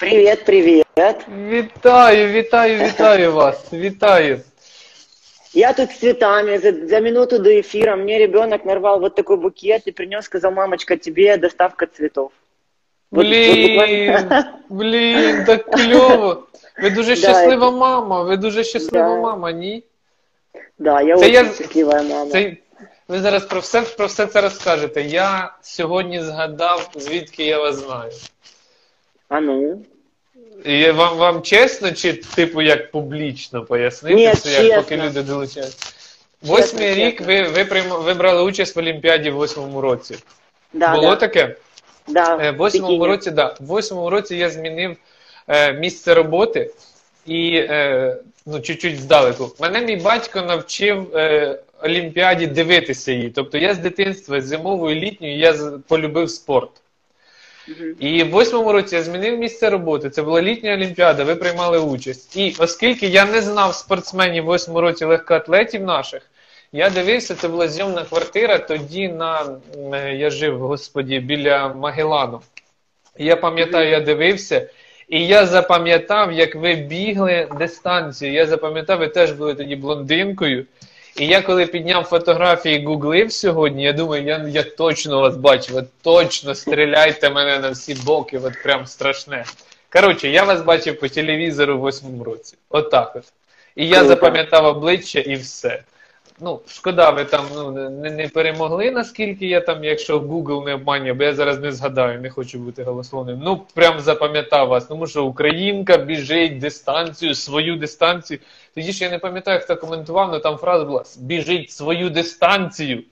Привет, привет. Вітаю, вітаю, вітаю вас. Вітаю. Я тут с цветами. За, за минуту до эфира мне ребенок нарвал вот такой букет и принес, сказал, мамочка, тебе доставка цветов. Вот- Блін, блін, так кльово. Ви дуже Да, щаслива мама, ви дуже щаслива Да. мама, ні? Да, я Це очень я- счастливая мама. Це, ви зараз про все, про все це розкажете. Я сьогодні згадав, звідки я вас знаю. А ну? І вам, вам чесно, чи типу як публічно пояснити, Ні, це як чесно. поки люди долучаються? Восьмий Чесно, рік чесно. ви, ви, прийма- ви брали участь в Олімпіаді в восьмому році. Да, Було да. таке? Да, Е, В восьмому році, да, в восьмому році я змінив е, місце роботи і е, ну, чуть-чуть здалеку. Мене мій батько навчив е, Олімпіаді дивитися її. Тобто я з дитинства, з зимовою і літньою, я з- полюбив спорт. І в восьмому році я змінив місце роботи. Це була літня олімпіада, ви приймали участь. І оскільки я не знав спортсменів в восьмому році легкоатлетів наших, я дивився, це була зйомна квартира. Тоді на е, я жив, господі, біля Магелану. І я пам'ятаю, я дивився, і я запам'ятав, як ви бігли дистанцію. Я запам'ятав, ви теж були тоді блондинкою. І я коли підняв фотографії гуглив сьогодні, я думаю, я, я точно вас бачив, от точно стріляйте мене на всі боки, от прям страшне. Коротше, я вас бачив по телевізору в восьмому році. Отак от. І я запам'ятав обличчя і все. Ну, шкода, ви там ну, не, не перемогли, наскільки я там, якщо Google не обманює, бо я зараз не згадаю, не хочу бути голословним. Ну, прям запам'ятав вас, тому що українка біжить дистанцію, свою дистанцію. Тоді ж я не пам'ятаю, хто коментував, але там фраза була біжить свою дистанцію.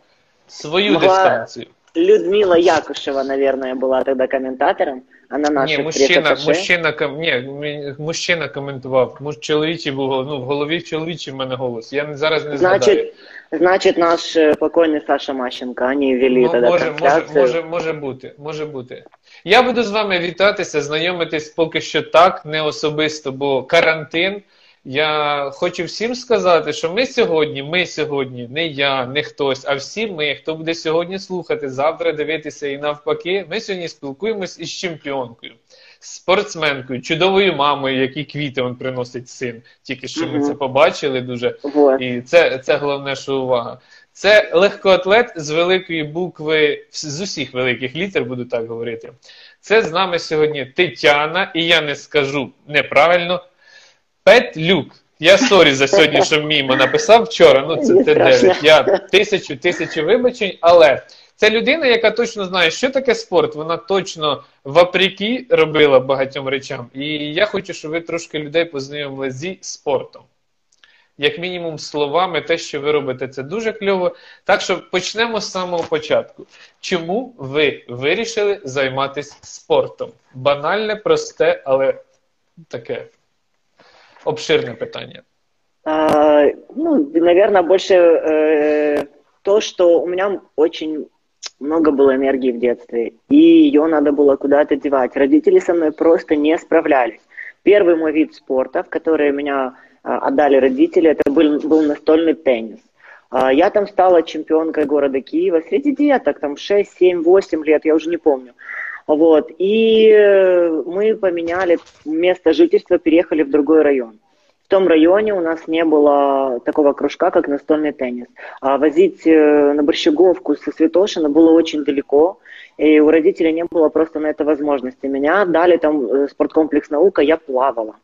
Свою Могла- дистанцію. Людмила Якушева, наверное, была тогда комментатором. Она наша Ні, мужчина, пресс-атташе. мужчина, ком- ні, мі- мужчина коментував. Муж чоловічий був голос. Ну, в голові чоловічий в мене голос. Я не- зараз не згадаю. Значит, значит, наш э, покойный Саша Мащенко, они вели Ну, тогда може, може, трансляцию. може, може бути, може бути. Я буду з вами вітатися, знайомитись поки що так, не особисто, бо карантин. я хочу всім сказати, що ми сьогодні, ми сьогодні, не я, не хтось, а всі ми, хто буде сьогодні слухати, завтра дивитися і навпаки, ми сьогодні спілкуємось із чемпіонкою, спортсменкою, чудовою мамою, які квіти він приносить син. Тільки що ми це побачили дуже. І це, це головне, що увага. Це легкоатлет з великої букви, з усіх великих літер, буду так говорити. Це з нами сьогодні Тетяна, і я не скажу неправильно. Петлюк. Я сорі за сьогодні, що мімо написав вчора. Ну, це Не Т9. Я тисячу тисячу вибачень, але це людина, яка точно знає, що таке спорт. Вона точно вопреки робила багатьом речам. І я хочу, щоб ви трошки людей познайомили зі спортом. Як мінімум, словами, те, що ви робите, це дуже кльово. Так що почнемо з самого початку. Чому ви вирішили займатися спортом? Банальне, просте, але таке обширне питання. А, ну, наверное, больше э, то, что у меня очень много было энергии в детстве, и ее надо было куда-то девать. Родители со мной просто не справлялись. Первый мой вид спорта, в который меня а, отдали родители, это был, был настольный теннис. А, я там стала чемпионкой города Киева среди деток, там 6, 7, 8 лет, я уже не помню. Вот. И э, мы поменяли место жительства, переехали в другой район. В том районе у нас не было такого кружка, как настольный теннис. А возить э, на Борщеговку со Святошина было очень далеко, и у родителей не было просто на это возможности. Меня отдали там э, спорткомплекс «Наука», я плавала.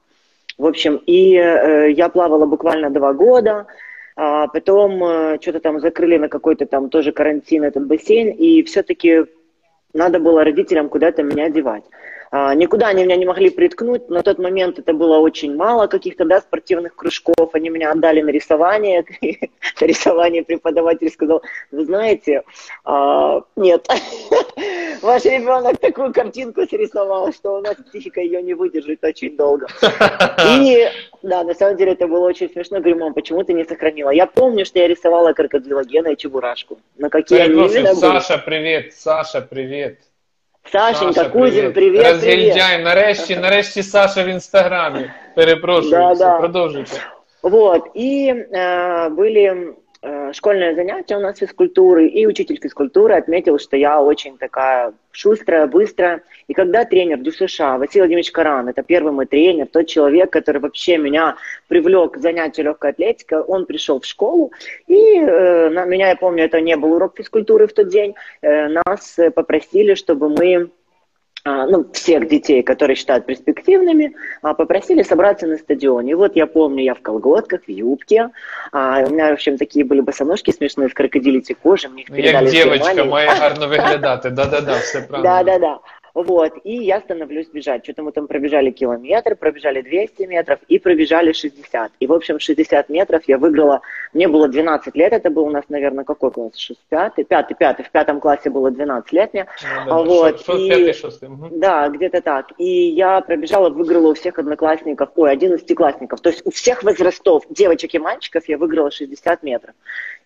В общем, и я плавала буквально два года, а потом что-то там закрыли на какой-то там тоже карантин этот бассейн, и все-таки надо было родителям куда-то меня девать. А, никуда они меня не могли приткнуть. На тот момент это было очень мало каких-то да, спортивных кружков. Они меня отдали на рисование. На рисование преподаватель сказал, вы знаете, а, нет, ваш ребенок такую картинку срисовал, что у нас психика ее не выдержит очень долго. И да, на самом деле это было очень смешно. Говорю, мам, почему ты не сохранила? Я помню, что я рисовала крокодила Гена и Чебурашку. Но какие они? Саша, привіт, Саша, привіт. Сашенька, Саша, Кузин, привет, привет. Розгільдяй, нарешті, нарешті Саша в інстаграмі. Перепрошую, Да, все, да. продовжуйте. Вот, и э, были э, школьное занятие у нас физкультуры, и учитель физкультуры отметил, что я очень такая шустрая, быстрая. И когда тренер ДЮСШ Василий Владимирович Каран, это первый мой тренер, тот человек, который вообще меня привлек к занятию легкой атлетикой, он пришел в школу, и э, на меня, я помню, это не был урок физкультуры в тот день, э, нас попросили, чтобы мы ну, всех детей, которые считают перспективными, а, попросили собраться на стадионе. И вот я помню, я в колготках, в юбке, а, у меня, в общем, такие были босоножки смешные с крокодилицей кожи, мне их ну, передали Як девочка має гарно виглядати, да-да-да, все правильно. Да-да-да. Вот, и я становлюсь бежать. Что-то мы там пробежали километр, пробежали 200 метров и пробежали 60. И, в общем, 60 метров я выиграла. Мне было 12 лет, это был у нас, наверное, какой класс? 6, пятый, пятый, пятый. В пятом классе было 12 лет мне. Ну, да, вот, шо, и, пятый, шестый. Угу. Да, где-то так. И я пробежала, выиграла у всех одноклассников, ой, одиннадцатиклассников. То есть у всех возрастов, девочек и мальчиков, я выиграла 60 метров.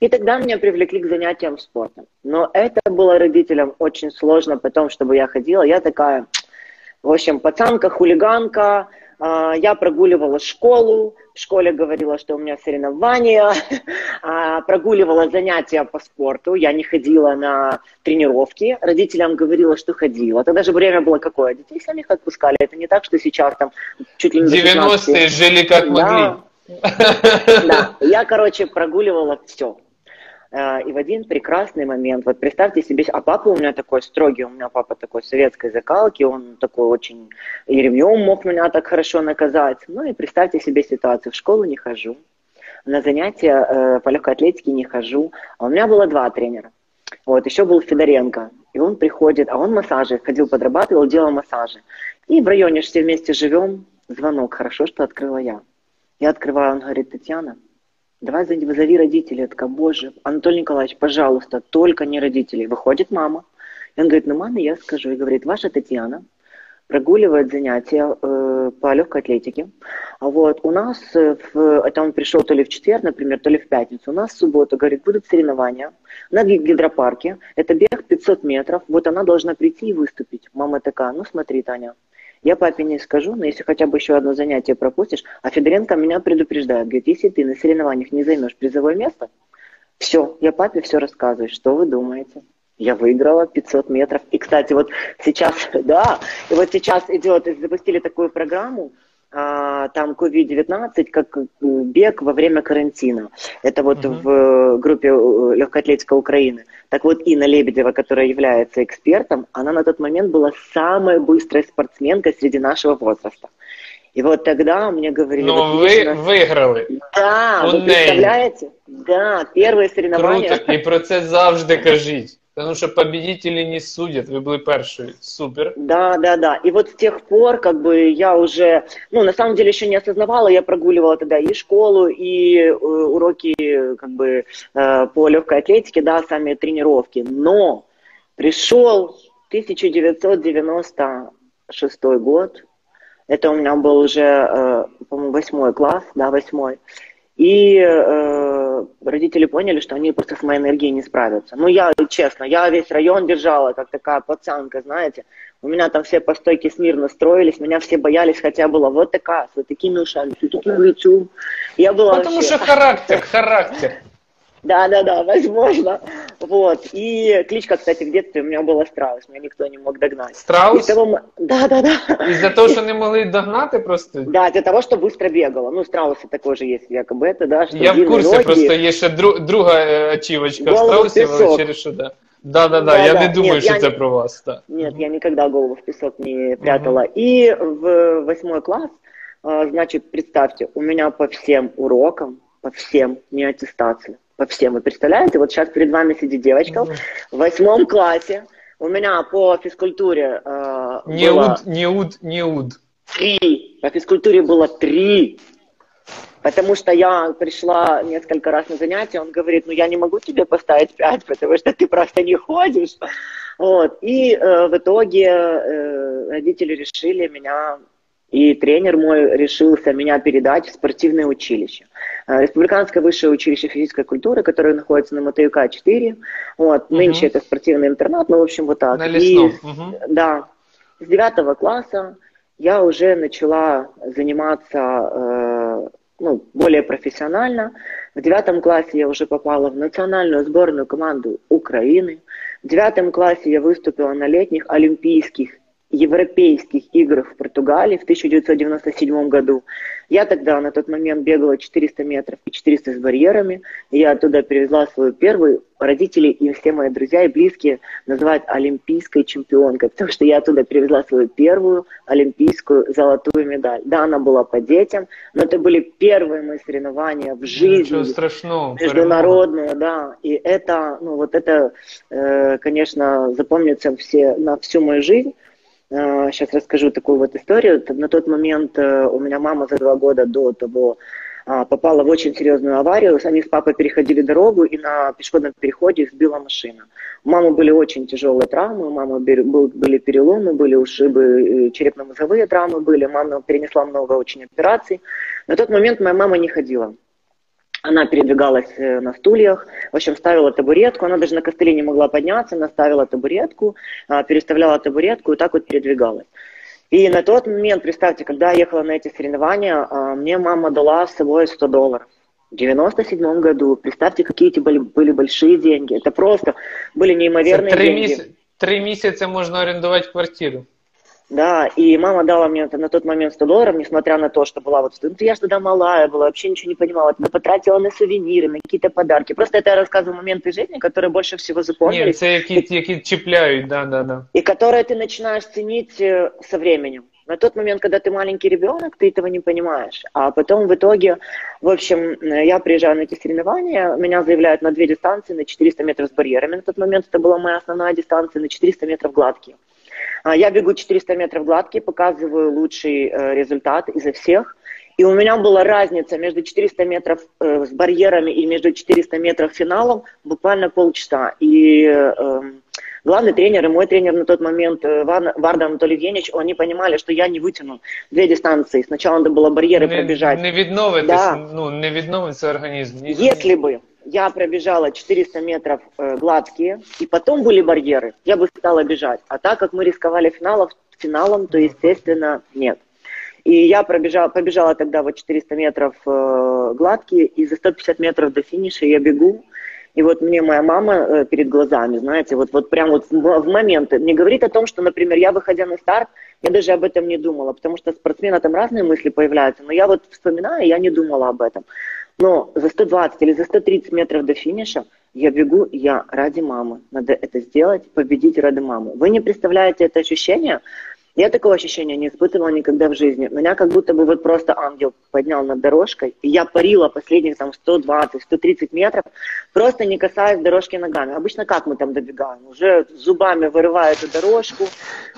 И тогда меня привлекли к занятиям спортом. Но это было родителям очень сложно потом, чтобы я ходила. Я такая, в общем, пацанка, хулиганка. А, я прогуливала школу, в школе говорила, что у меня соревнования, а, прогуливала занятия по спорту, я не ходила на тренировки, родителям говорила, что ходила. Тогда же время было какое? Детей самих отпускали, это не так, что сейчас там чуть ли не 90-е жили как могли. Да, я, короче, прогуливала все. Э, и в один прекрасный момент, вот представьте себе, а папа у меня такой строгий, у меня папа такой советской закалки, он такой очень и ремнем мог меня так хорошо наказать. Ну и представьте себе ситуацию, в школу не хожу, на занятия э, по легкой атлетике не хожу, а у меня было два тренера. Вот, еще был Федоренко, и он приходит, а он массажи ходил, подрабатывал, делал массажи. И в районе все вместе живем, звонок, хорошо, что открыла я. Я открываю, он говорит, Татьяна, Давай вызови родителей. Я такая, боже, Анатолий Николаевич, пожалуйста, только не родителей. Выходит мама. И он говорит, ну маме я скажу. И говорит, ваша Татьяна прогуливает занятия э, по легкой атлетике. А вот у нас, э, в, это он пришел то ли в четверг, например, то ли в пятницу. У нас в субботу, говорит, будут соревнования на гидропарке. Это бег 500 метров. Вот она должна прийти и выступить. Мама такая, ну смотри, Таня, я папе не скажу, но если хотя бы еще одно занятие пропустишь, а Федоренко меня предупреждает, говорит, если ты на соревнованиях не займешь призовое место, все, я папе все рассказываю, что вы думаете? Я выиграла 500 метров. И, кстати, вот сейчас, да, и вот сейчас идет, запустили такую программу, там COVID-19 как э, бег во время карантина. Это вот uh-huh. в группе э, легкой атлетика Украины. Так вот, Инна Лебедева, которая является экспертом, она на тот момент была самой быстрой спортсменкой среди нашего возраста. И вот тогда мне говорили... Ну, вот, вы выиграли. Да, У вы представляете? Да, первые соревнования. Круто, і про це завжди кажіть. Потому что победители не судят, вы были первые. Супер. Да, да, да. И вот с тех пор, как бы, я уже, ну, на самом деле еще не осознавала, я прогуливала тогда и школу, и э, уроки, как бы, э, по легкой атлетике, да, сами тренировки. Но пришел 1996 год, это у меня был уже, э, по-моему, восьмой класс, да, восьмой. И э, родители поняли, что они просто с моей энергией не справятся. Ну, я, честно, я весь район держала, как такая пацанка, знаете. У меня там все по стойке смирно строились, меня все боялись, хотя была вот такая, с вот такими ушами, с таким лицом. Я была Потому вообще... что характер, характер. Да, да, да, возможно. Вот. И кличка, кстати, в детстве у меня была Страус, меня никто не мог догнать. Страус? Того... Да, да, да. Из-за того, что не могли догнать просто? Да, для того, что быстро бегала. Ну, Страусы такой же есть, якобы это, да. Что Я в курсе, ноги... просто есть ще дру... друга ачівочка в Страусі, але через що, да. Да, да, да, я да. не думаю, Нет, что это не... про вас. Да. Нет, я никогда голову в песок не прятала. Угу. И в восьмой класс, а, значит, представьте, у меня по всем урокам, по всем, не аттестация по всем. Вы представляете, вот сейчас перед вами сидит девочка в восьмом классе. У меня по физкультуре э, неуд, было... Неуд, неуд. Три. По физкультуре было три. Потому что я пришла несколько раз на занятия, он говорит, ну я не могу тебе поставить пять, потому что ты просто не ходишь. Вот. И э, в итоге э, родители решили меня и тренер мой решился меня передать в спортивное училище. Э, Республиканское высшее училище физической культуры, которое находится на МТЮК 4. Вот, угу. Нынче это спортивный интернат, ну, в общем, вот так. На лесном. И, угу. Да. С девятого класса я уже начала заниматься э, ну, более профессионально. В девятом классе я уже попала в национальную сборную команду Украины. В девятом классе я выступила на летних олимпийских европейских играх в Португалии в 1997 году. Я тогда на тот момент бегала 400 метров и 400 с барьерами. Я оттуда привезла свою первую. Родители и все мои друзья и близкие называют олимпийской чемпионкой, потому что я оттуда привезла свою первую олимпийскую золотую медаль. Да, она была по детям, но это были первые мои соревнования в жизни. Ничего страшного. Международные, да. И это, ну вот это, э, конечно, запомнится все, на всю мою жизнь. Сейчас э, расскажу такую вот историю. На тот момент э, у меня мама за два года до того а, попала в очень серьезную аварию. Они с папой переходили дорогу, и на пешеходном переходе их сбила машина. У мамы были очень тяжелые травмы, у мамы были переломы, были ушибы, черепно-мозговые травмы были. Мама перенесла много очень операций. На тот момент моя мама не ходила. Она передвигалась э, на стульях, в общем, ставила табуретку, она даже на костыле не могла подняться, она ставила табуретку, а, переставляла табуретку и так вот передвигалась. И на тот момент, представьте, когда я ехала на эти соревнования, а, мне мама дала с собой 100 долларов. В 97 году, представьте, какие эти были, были большие деньги. Это просто были неимоверные три деньги. Меся... Три месяца можно арендовать квартиру. Да, и мама дала мне на тот момент 100 долларов, несмотря на то, что была вот... Ну, я же тогда малая была, вообще ничего не понимала. Тогда потратила на сувениры, на какие-то подарки. Просто это я рассказываю моменты жизни, которые больше всего запомнились. Нет, це які, які чіпляють, да, да, да. И которые ты начинаешь ценить э, со временем. На тот момент, когда ты маленький ребенок, ты этого не понимаешь. А потом в итоге, в общем, я приезжаю на эти соревнования, меня заявляют на две дистанции, на 400 метров с барьерами. На тот момент это была моя основная дистанция, на 400 метров гладкие. А, я бегу 400 метров гладкие, показываю лучший э, результат изо всех. И у меня была разница между 400 метров э, с барьерами и между 400 метров финалом буквально полчаса. И э, главный тренер и мой тренер на тот момент, э, Варда Анатолий Евгеньевич, они понимали, что я не вытяну две дистанции. Сначала надо было барьеры не, пробежать. Не відновитись, да. ну, не відновиться организм. Если бы я пробежала 400 метров э, гладкие, и потом были барьеры, я бы стала бежать. А так как мы рисковали финалов, финалом, то, естественно, нет. И я пробежала, побежала тогда вот 400 метров э, гладкие, и за 150 метров до финиша я бегу, и вот мне моя мама э, перед глазами, знаете, вот, вот прям вот в, в момент не говорит о том, что, например, я, выходя на старт, я даже об этом не думала, потому что спортсмена там разные мысли появляются, но я вот вспоминаю, я не думала об этом. Но за 120 или за 130 метров до финиша я бегу, я ради мамы. Надо это сделать, победить ради мамы. Вы не представляете это ощущение? Я такого ощущения не испытывала никогда в жизни. Меня как будто бы вот просто ангел поднял над дорожкой, и я парила последних там 120-130 метров, просто не касаясь дорожки ногами. Обычно как мы там добегаем? Уже зубами вырывая эту дорожку,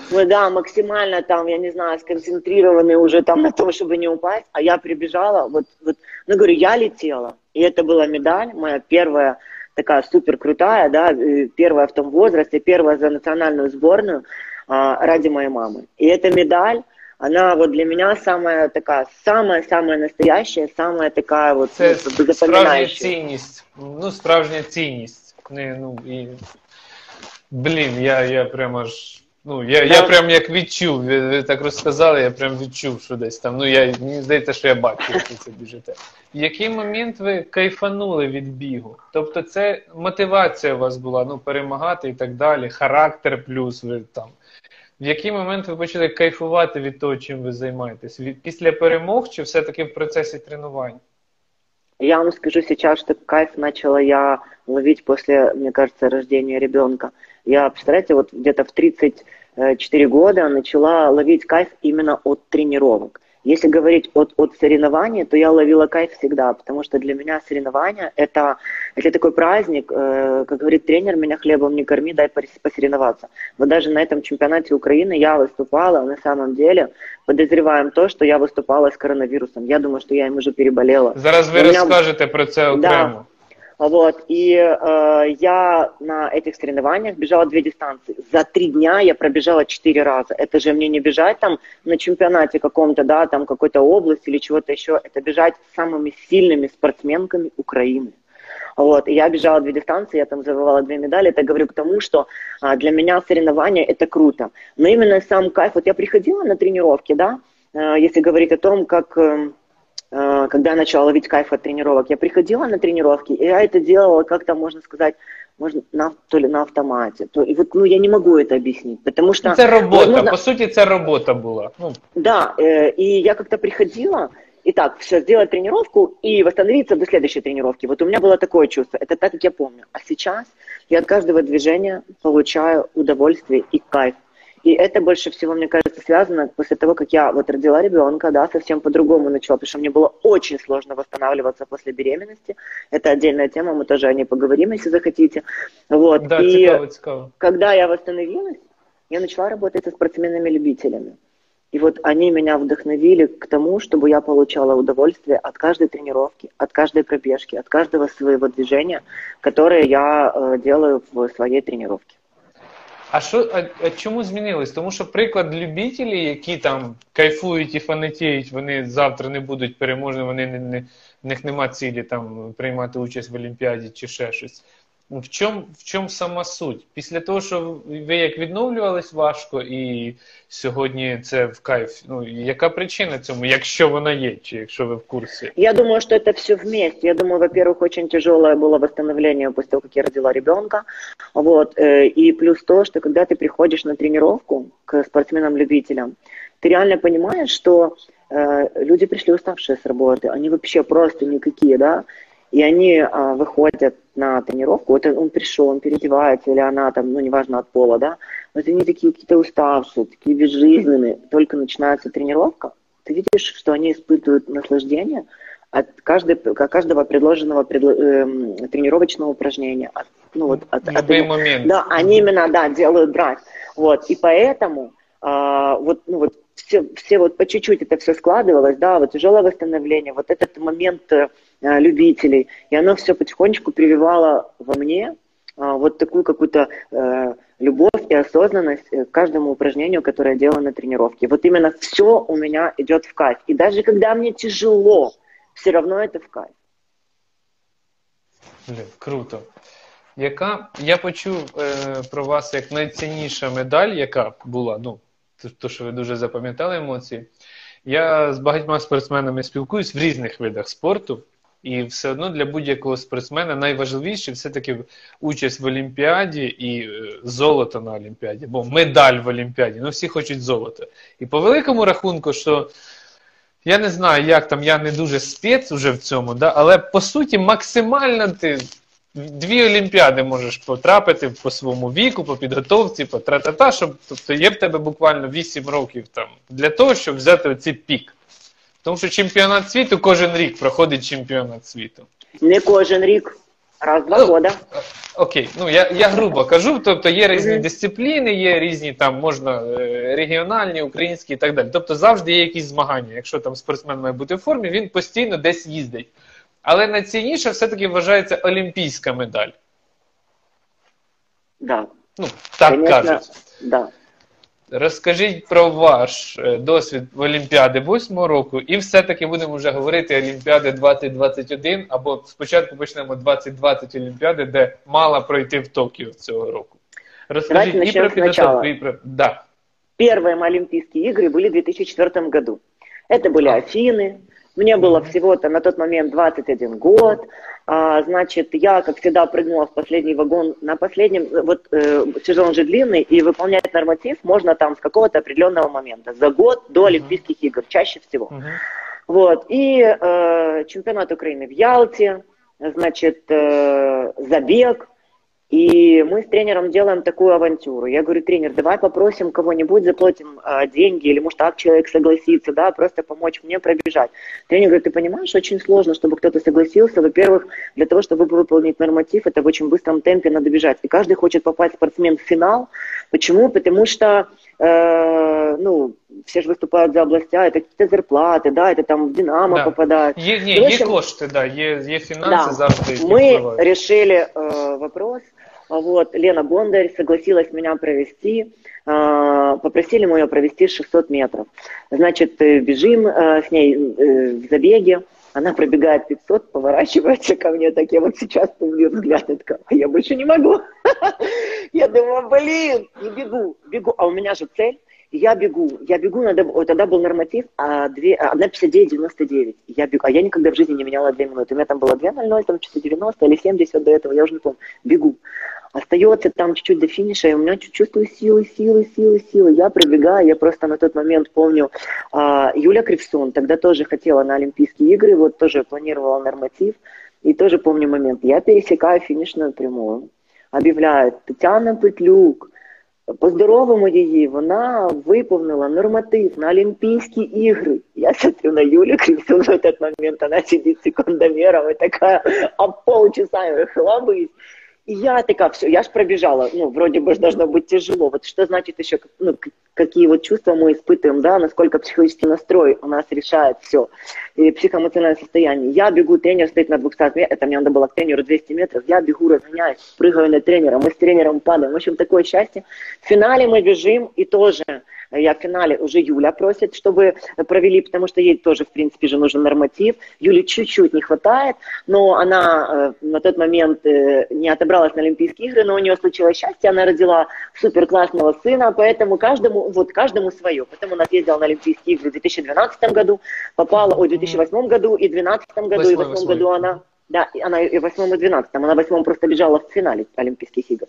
мы, да, максимально там, я не знаю, сконцентрированы уже там на том, чтобы не упасть, а я прибежала, вот, вот, ну, говорю, я летела, и это была медаль, моя первая такая супер крутая, да, э, первая в том возрасте, первая за национальную сборную, ради моей мамы. И эта медаль, она вот для меня самая такая, самая-самая настоящая, самая такая вот Це ну, справжня цінність. Ну, справжня цінність. Не, ну, і... Блін, я, я прямо ж. Ну, я я прям як відчув, ви, ви так розказали, я прям відчув, що десь там. Ну, я, мені здається, що я бачу, ви це біжите. В який момент ви кайфанули від бігу? Тобто, це мотивація у вас була ну, перемагати і так далі, характер плюс ви там. В який момент ви почали кайфувати від того, чим ви займаєтесь? Від, після перемог чи все-таки в процесі тренувань? Я вам скажу сейчас, что кайф начала я ловить после, мне кажется, рождения ребенка. Я, представляете, вот где-то в 34 года начала ловить кайф именно от тренировок. Если говорить от, от соревнований, то я ловила кайф всегда, потому что для меня соревнования это, это такой праздник, э, как говорит тренер, меня хлебом не корми, дай посоревноваться. Вот даже на этом чемпионате Украины я выступала, на самом деле подозреваем то, что я выступала с коронавирусом. Я думаю, что я им уже переболела. Зараз ви меня... розкажете про це окремо. Да. Вот, и э, я на этих соревнованиях бежала две дистанции. За три дня я пробежала четыре раза. Это же мне не бежать там на чемпионате каком-то, да, там какой-то области или чего-то еще. Это бежать с самыми сильными спортсменками Украины. Вот, и я бежала две дистанции, я там завоевала две медали. Это говорю к тому, что а, для меня соревнования это круто. Но именно сам кайф, вот я приходила на тренировки, да, э, если говорить о том, как... Э, когда я начала ловить кайф от тренировок, я приходила на тренировки, и я это делала как-то, можно сказать, можно на, то ли на автомате. То, и вот, ну, я не могу это объяснить, потому что... Это работа, возможно, по сути, это работа была. Ну. Да, э, и я как-то приходила, и так, все, сделать тренировку и восстановиться до следующей тренировки. Вот у меня было такое чувство, это так, как я помню. А сейчас я от каждого движения получаю удовольствие и кайф. И это больше всего, мне кажется, связано после того, как я вот родила ребенка, да, совсем по-другому начала, потому что мне было очень сложно восстанавливаться после беременности. Это отдельная тема, мы тоже о ней поговорим, если захотите. Вот. Да, и цікаво, цікаво. когда я восстановилась, я начала работать со спортсменами-любителями. И вот они меня вдохновили к тому, чтобы я получала удовольствие от каждой тренировки, от каждой пробежки, от каждого своего движения, которое я э, делаю в своей тренировке. А що, а, а чому змінилось? Тому що приклад любителі, які там кайфують і фанатіють, вони завтра не будуть переможні, вони не, не, в них нема цілі там приймати участь в Олімпіаді чи ще щось В чому в чому сама суть? Після того, що ви як відновлювались важко, і сьогодні це в кайф. Ну яка причина цьому, якщо вона є, чи якщо ви в курсі? Я думаю, что это все вместе. Я думаю, во-первых, очень тяжелое было восстановление после того, как я родила ребенка. Вот. э, И плюс то, что когда ты приходишь на тренировку к спортсменам-любителям, ты реально понимаешь, что э, люди пришли уставшие с работы, они вообще просто никакие, да, и они а, выходят на тренировку, вот он пришел, он переодевается, или она там, ну, неважно, от пола, да, вот они такие какие-то уставшие, такие безжизненные, только начинается тренировка, ты видишь, что они испытывают наслаждение от каждой, каждого предложенного предло, э, тренировочного упражнения. От, ну, вот, от, В от момент. Да, они именно, да, делают драйв. Вот, и поэтому а, вот, ну, вот все, все вот по чуть-чуть это все складывалось, да, вот тяжелое восстановление, вот этот момент э, любителей, и оно все потихонечку прививало во мне а, вот такую какую-то э, любовь и осознанность э, к каждому упражнению, которое я делаю на тренировке. Вот именно все у меня идет в кайф. И даже когда мне тяжело, все равно это в кайф. Блін, круто. Яка я почув е, про вас як найцінніша медаль, яка була, ну, то, що ви дуже запам'ятали емоції. Я з багатьма спортсменами спілкуюсь в різних видах спорту, і все одно для будь-якого спортсмена найважливіше все-таки участь в Олімпіаді і е, золото на Олімпіаді, бо медаль в Олімпіаді. Ну, всі хочуть золото. І по великому рахунку, що я не знаю, як там, я не дуже спец уже в цьому, да? але по суті максимально ти дві олімпіади можеш потрапити по своєму віку, по підготовці, по тра-та-та, щоб тобто є в тебе буквально 8 років там для того, щоб взяти оцей пік. Тому що чемпіонат світу кожен рік проходить чемпіонат світу. Не кожен рік, раз-два Ну, года. Окей, ну я, я грубо кажу, тобто є різні дисципліни, є різні там можна е, регіональні, українські і так далі. Тобто завжди є якісь змагання. Якщо там спортсмен має бути в формі, він постійно десь їздить. Але найцінніше все-таки вважається олімпійська медаль. Да, Ну, так конечно, кажуть. да. Розкажіть про ваш е, досвід в Олімпіади 8 року, і все-таки будемо вже говорити Олімпіади 2021, або спочатку почнемо 2020 Олімпіади, де мала пройти в Токіо цього року. Розкажіть Давайте і про начнем сначала. підготовку, і про. Да. Первые мои Олимпийские игры были в 2004 году. Это были Афины. Мне было всего-то на тот момент 21 год. А, значит, я, как всегда, прыгнула в последний вагон. На последнем, вот э, сезон же длинный, и выполнять норматив можно там с какого-то определенного момента. За год до Олимпийских игр, чаще всего. Угу. Вот. И э, чемпионат Украины в Ялте, значит, э, забег. И мы с тренером делаем такую авантюру. Я говорю, тренер, давай попросим кого-нибудь, заплатим э, деньги, или может так человек согласится, да, просто помочь мне пробежать. Тренер говорит, ты понимаешь, очень сложно, чтобы кто-то согласился. Во-первых, для того, чтобы выполнить норматив, это в очень быстром темпе надо бежать. И каждый хочет попасть спортсмен в финал. Почему? Потому что, э, ну, все же выступают за областя, это какие-то зарплаты, да, это там в Динамо Да. попадают. Є, ні, В є общем, кошти, да, є, є фінанси Да. завжди. які Мы впливають. решили э, вопрос. а Вот, Лена Бондарь согласилась меня провести. э, попросили мы ее провести 600 метров. Значит, э, бежим э, с ней э, в забеге. Она пробегает 500, поворачивается ко мне, так я вот сейчас помню взгляд, я такая, «А я больше не могу. Я думаю, блин, не бегу, бегу. А у меня же цель. Я бегу, я бегу, надо, тогда был норматив, а 1.59.99. Я бегу, а я никогда в жизни не меняла 2 минуты. У меня там было 2.00, там что-то 90 или 70 до этого, я уже не помню. Бегу. Остается там чуть-чуть до финиша, и у меня чувствую силы, силы, силы, силы. Я пробегаю, я просто на тот момент помню, а, Юля Кривсон тогда тоже хотела на Олимпийские игры, вот тоже планировала норматив, и тоже помню момент. Я пересекаю финишную прямую, объявляют Тетяна Петлюк, по-здоровому її, вона выполнила норматив на Олимпийские игры. Я смотрю на Юлю Кривцову в этот момент, она сидит секундомером и такая, а полчаса хлобысь. И я такая, все, я ж пробежала, ну, вроде бы должно быть тяжело. Вот что значит еще, ну, какие вот чувства мы испытываем, да, насколько психологический настрой у нас решает все, и психоэмоциональное состояние. Я бегу, тренер стоит на 200 метрах, это мне надо было к тренеру 200 метров, я бегу, разгоняюсь, прыгаю на тренера, мы с тренером падаем. В общем, такое счастье. В финале мы бежим, и тоже я в финале уже Юля просит, чтобы провели, потому что ей тоже, в принципе, же нужен норматив. Юле чуть-чуть не хватает, но она э, на тот момент э, не отобралась на Олимпийские игры, но у нее случилось счастье, она родила супер классного сына, поэтому каждому, вот каждому свое. Поэтому она съездила на Олимпийские игры в 2012 году, попала, ой, в 2008 году и в 2012 году, 8, и в 2008 году она да, она и в восьмом, и двенадцатом. Она в восьмом просто бежала в финале Олимпийских игр.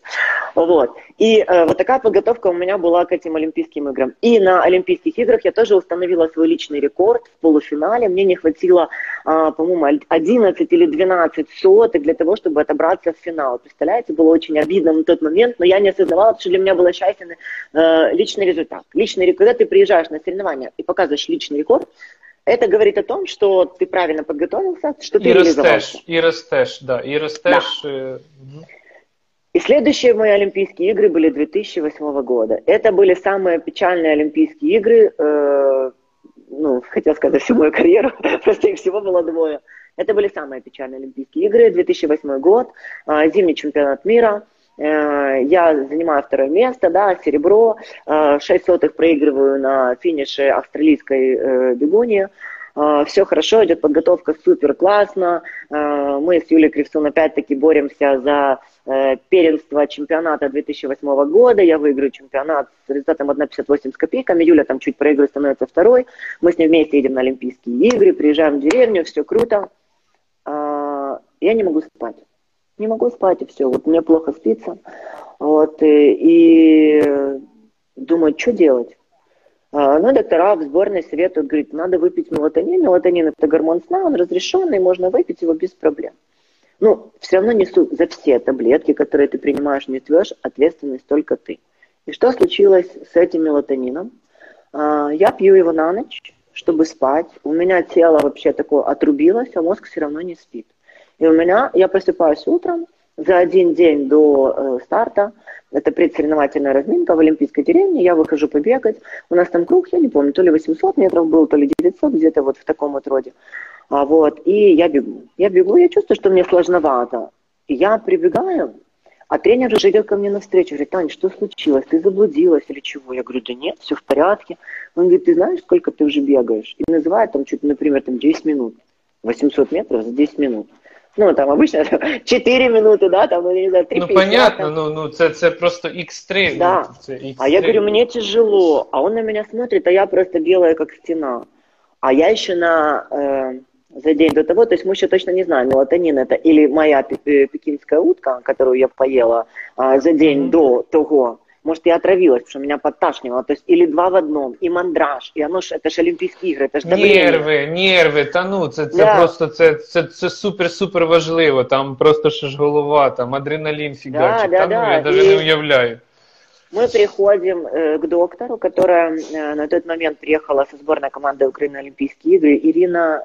Вот. И э, вот такая подготовка у меня была к этим Олимпийским играм. И на Олимпийских играх я тоже установила свой личный рекорд в полуфинале. Мне не хватило, э, по-моему, 11 или 12 соток для того, чтобы отобраться в финал. Представляете, было очень обидно на тот момент, но я не осознавала, что для меня было счастье э, личный результат. Личный рекорд, когда ты приезжаешь на соревнования и показываешь личный рекорд, это говорит о том, что ты правильно подготовился, что ты и растешь, и растешь, да, и растешь. Да. Э, и следующие мои Олимпийские игры были 2008 года. Это были самые печальные Олимпийские игры, э, ну, хотел сказать, всю мою карьеру, просто их всего было двое. Это были самые печальные Олимпийские игры, 2008 год, э, зимний чемпионат мира – я занимаю второе место, да, серебро, 6 э, сотых проигрываю на финише австралийской э, бегуни. Все хорошо, идет подготовка супер классно. Мы с Юлией Кривсон опять-таки боремся за первенство чемпионата 2008 года. Я выиграю чемпионат с результатом 1,58 с копейками. Юля там чуть проигрывает, становится второй. Мы с ней вместе едем на Олимпийские игры, приезжаем в деревню, все круто. Я не могу спать не могу спать, и все, вот мне плохо спится. Вот, и, и думаю, что делать? А, ну, доктора в сборной советуют, говорит, надо выпить мелатонин. Мелатонин – это гормон сна, он разрешенный, можно выпить его без проблем. Ну, все равно несу за все таблетки, которые ты принимаешь, не твешь, ответственность только ты. И что случилось с этим мелатонином? А, я пью его на ночь, чтобы спать. У меня тело вообще такое отрубилось, а мозг все равно не спит. И у меня, я просыпаюсь утром, за один день до э, старта, это предсоревновательная разминка в Олимпийской деревне, я выхожу побегать, у нас там круг, я не помню, то ли 800 метров был, то ли 900, где-то вот в таком вот роде. А, вот, и я бегу. Я бегу, я чувствую, что мне сложновато. И я прибегаю, а тренер уже идет ко мне навстречу, говорит, Таня, что случилось, ты заблудилась или чего? Я говорю, да нет, все в порядке. Он говорит, ты знаешь, сколько ты уже бегаешь? И называет там чуть, например, там 10 минут. 800 метров за 10 минут. Ну, там обычно 4 минуты, да, там, ну, не знаю, 3 Ну, понятно, ну, ну, це, це просто X3. Да. Ну, це X3. А я говорю, мне тяжело, а он на меня смотрит, а я просто белая, как стена. А я еще на, э, за день до того, то есть мы еще точно не знаем, мелатонин это или моя пекинская утка, которую я поела э, за день mm-hmm. до того, может, я отравилась, потому что меня подташнивало. То есть или два в одном, и мандраж, и оно ж, это ж Олімпійські ігри, це ж Нерви, нерви, та ну, це, це да. просто, це, це, це супер-супер важливо, там просто ще ж голова, там адреналин фігачить, да, да, та ну, да. я даже и... не уявляю. Мы приходим э, к доктору, которая э, на тот момент приехала со сборной команды Украины на Олимпийские игры, Ирина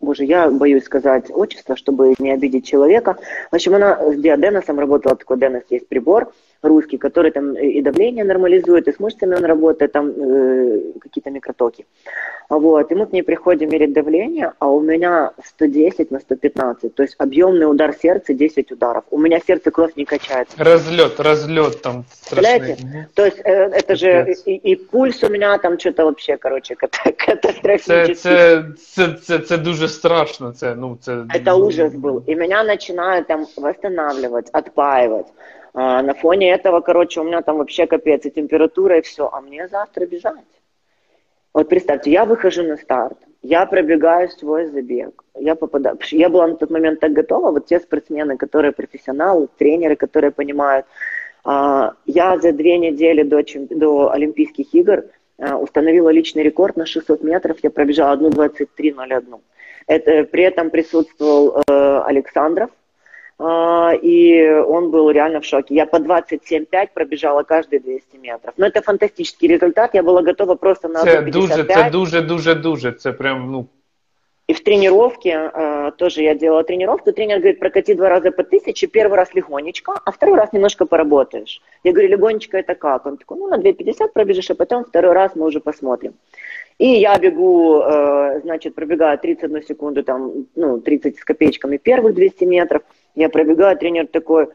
Боже, я боюсь сказать отчество, чтобы не обидеть человека. В общем, она с диаденосом работала, такой Денос есть прибор, русский, который там и давление нормализует, и с мышцами он работает, там э, какие-то микротоки. Вот, и мы к ней приходим мерить давление, а у меня 110 на 115, то есть объемный удар сердца 10 ударов. У меня сердце кровь не качается. Разлет, разлет там. Угу. То есть э, это же и, и пульс у меня там что-то вообще, короче, катастрофический. Це, це, це, це дуже страшно. Це, ну, це... Это ужас был. И меня начинают там восстанавливать, отпаивать. А на фоне этого, короче, у меня там вообще капец, и температура, и все. А мне завтра бежать. Вот представьте, я выхожу на старт, я пробегаю свой забег, я попадаю. Я была на тот момент так готова, вот те спортсмены, которые профессионалы, тренеры, которые понимают. А, я за две недели до, до Олимпийских игр а, установила личный рекорд на 600 метров, я пробежала 1.23.01. Это, при этом присутствовал э, Александров, и он был реально в шоке. Я по 27,5 пробежала каждые 200 метров. Но это фантастический результат, я была готова просто на Це дуже, це дуже, дуже, дуже, це прям, ну... И в тренировке э, тоже я делала тренировку. Тренер говорит, прокати два раза по тысяче, первый раз легонечко, а второй раз немножко поработаешь. Я говорю, легонечко это как? Он такой, ну на 2,50 пробежишь, а потом второй раз мы уже посмотрим. И я бегу, э, значит, пробегаю 31 секунду, там, ну, 30 с копеечками первых 200 метров. Я пробегаю, тренер такой,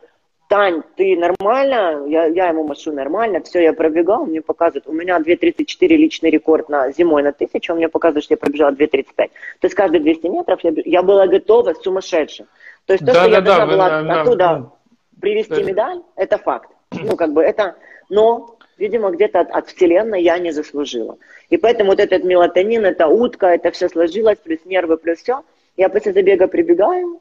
Тань, ты нормально? Я, я ему машу нормально. Все, я пробегал, мне показывают, у меня 2.34 личный рекорд на зимой на 1000, он мне показывает, что я пробежала 2.35. То есть каждые 200 метров я, я была готова сумасшедше. То есть то, да, что да, я да, должна была на, оттуда на, привести да. медаль, это факт. Ну, как бы это... Но, видимо, где-то от, от вселенной я не заслужила. И поэтому вот этот мелатонин, это утка, это все сложилось, плюс нервы, плюс все. Я после забега прибегаю,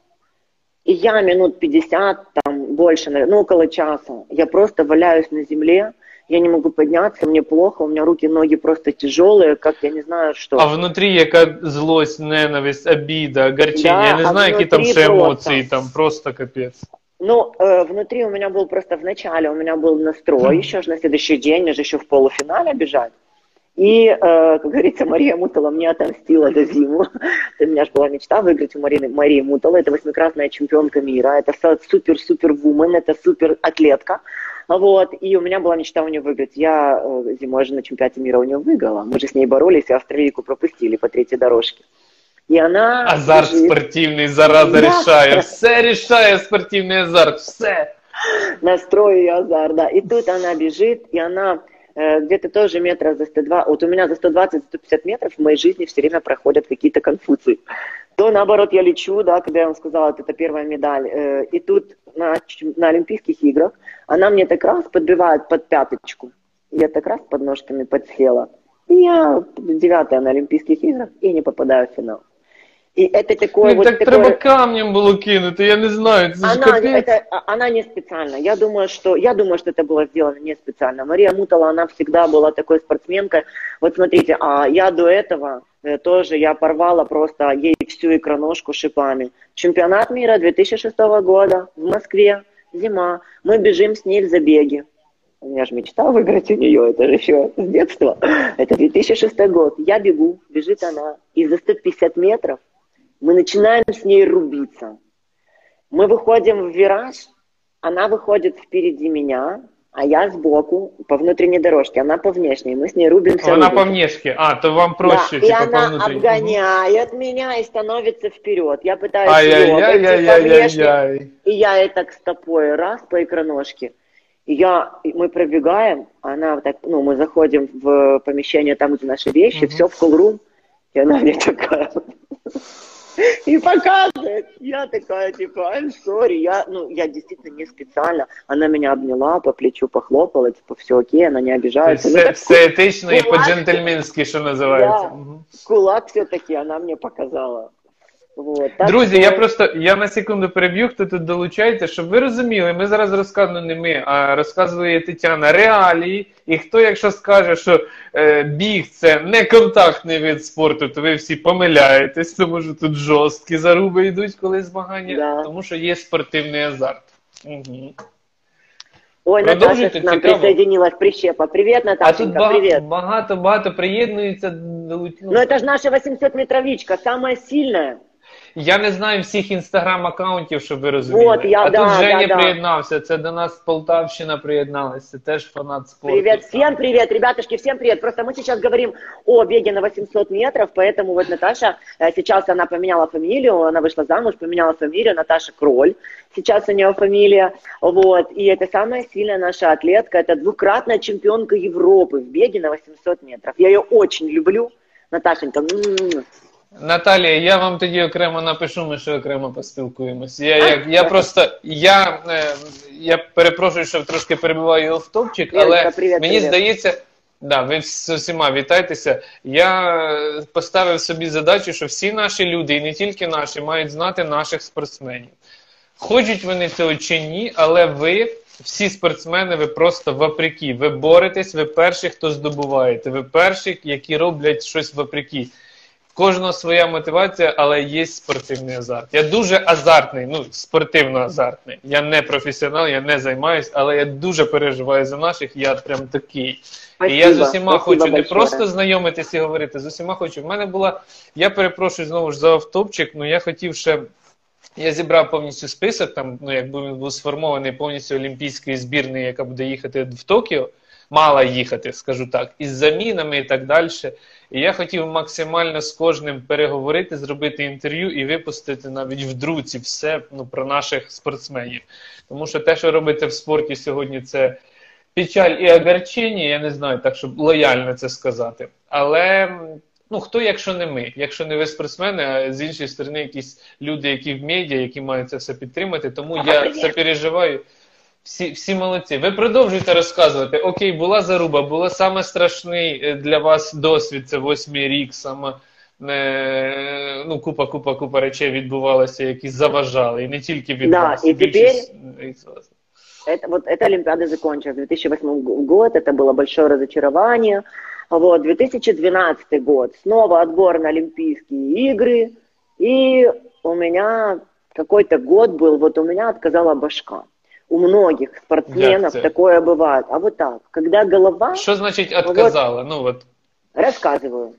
и я минут 50, там больше, ну около часа, я просто валяюсь на земле, я не могу подняться, мне плохо, у меня руки, ноги просто тяжелые, как я не знаю что. А внутри яка злость, ненависть, обида, огорчение, да, я не а знаю, какие там ще эмоции, там просто капец. Ну, э, внутри у меня был просто в начале, у меня был настрой, еще же на следующий день, мне же еще в полуфинале бежать. И, э, как говорится, Мария Мутала мне отомстила за зиму. У меня же была мечта выиграть у Марии, Марии Мутала. Это восьмикратная чемпионка мира, это супер-супер-вумен, это супер-атлетка. Вот, и у меня была мечта у нее выиграть. Я э, зимой же на чемпионате мира у нее выиграла. Мы же с ней боролись, и австралийку пропустили по третьей дорожке. И она... Азарт бежит. спортивный, зараза, да. решає. Все решає спортивный азарт, все. Настрой и азарт, да. И тут она бежит, и она где-то тоже метра за 102, вот у меня за 120-150 метров в моей жизни все время проходят какие-то конфуции. То наоборот я лечу, да, когда я вам сказала, это, это первая медаль, э, и тут на, на Олимпийских играх она мне так раз подбивает под пяточку, я так раз под ножками подсела, и я девятая на Олимпийских играх и не попадаю в финал. И это такое ну, вот так такое... треба камнем было кинути, я не знаю. Це она, это, она не специально. Я думаю, что, я думаю, что это было сделано не специально. Мария Мутала, она всегда была такой спортсменкой. Вот смотрите, а я до этого э, тоже, я порвала просто ей всю икроножку шипами. Чемпионат мира 2006 года в Москве, зима. Мы бежим с ней в забеге. У меня же мечта выиграть у нее, это же еще с детства. Это 2006 год. Я бегу, бежит она, и за 150 метров мы начинаем с ней рубиться. Мы выходим в вираж, она выходит впереди меня, а я сбоку по внутренней дорожке, она по внешней, мы с ней рубимся. Она рубимся. по внешке, а, то вам проще, да, типа, и она по обгоняет меня и становится вперед. Я пытаюсь ай по внешне, и я и так стопой раз по икроножке. И я, мы пробегаем, она так, ну, мы заходим в помещение там, где наши вещи, угу. все в колрум, и она мне такая и показывает. Я такая, типа, I'm sorry. Я, ну, я действительно не специально. Она меня обняла, по плечу похлопала, типа, все окей, она не обижается. Все, ну, все этично и по-джентльменски, что называется. Да, угу. Кулак все-таки она мне показала. Вот, так Друзі, що... я просто я на секунду переб'ю, хто тут долучається, щоб ви розуміли, ми зараз розказуємо не ми, а розказує Тетяна реалії. І хто, якщо скаже, що е, біг це не контактний вид спорту, то ви всі помиляєтесь, тому що тут жорсткі заруби йдуть, коли змагання, да. тому що є спортивний азарт. Угу. Ой, Наташа к нам присоединилась, прищепа. Привет, Наташенька, а тут привет. багато-багато приєднується. Ну, ну это же наша 800 метровичка, самая сильная. Я не знаю всіх інстаграм-аккаунтів, щоб ви розуміли. Вот, я, а да, тут Женя да, приєднався. Це до нас Полтавщина приєдналася. Це теж фанат спорту. Привет, всем привет, ребятушки, всем привет. Просто мы сейчас говорим о беге на 800 метров, поэтому вот Наташа, э, сейчас она поменяла фамилию, она вышла замуж, поменяла фамилию, Наташа Кроль, сейчас у нее фамилия, вот, и это самая сильная наша атлетка, это двукратная чемпионка Европы в беге на 800 метров. Я ее очень люблю, Наташенька, м-м-м. Наталія, я вам тоді окремо напишу, ми ще окремо поспілкуємося. Я, я, я просто я, е, я перепрошую, що трошки перебиваю офтопчик, але привіт, мені привіт. здається, да, ви з усіма вітайтеся. Я поставив собі задачу, що всі наші люди, і не тільки наші, мають знати наших спортсменів. Хочуть вони цього чи ні, але ви, всі спортсмени, ви просто вопреки. Ви боретесь, ви перші, хто здобуваєте, ви перші, які роблять щось вопреки. Кожного своя мотивація, але є спортивний азарт. Я дуже азартний, ну спортивно азартний. Я не професіонал, я не займаюсь, але я дуже переживаю за наших. Я прям такий. І я з усіма спасибо хочу не большое. просто знайомитись і говорити, з усіма хочу. В мене була, я перепрошую знову ж за автопчик, ну я хотів ще. Я зібрав повністю список, там, ну, якби він був сформований повністю олімпійської збірної, яка буде їхати в Токіо, мала їхати, скажу так, із замінами і так далі. І я хотів максимально з кожним переговорити, зробити інтерв'ю і випустити навіть в друці все ну, про наших спортсменів. Тому що те, що робите в спорті сьогодні, це печаль і огорчення, я не знаю, так щоб лояльно це сказати. Але ну хто, якщо не ми, якщо не ви спортсмени, а з іншої сторони, якісь люди, які в медіа, які мають це все підтримати. Тому я це переживаю. Всі, всі молодці. Ви продовжуєте розказувати. Окей, була заруба, була саме страшний е, для вас досвід. Це восьмий рік, саме е, ну, купа, купа, купа речей відбувалося, які заважали. І не тільки від Да, вас. і більшість із вас. Это, вот эта Олимпиада закончилась. 2008 год, это было большое разочарование. Вот, 2012 год, снова отбор на Олимпийские игры. И у меня какой-то год был, вот у меня отказала башка. У многих спортсменов Як такое бывает. А вот так, когда голова... Що значить отказала? Ну от Рассказываю.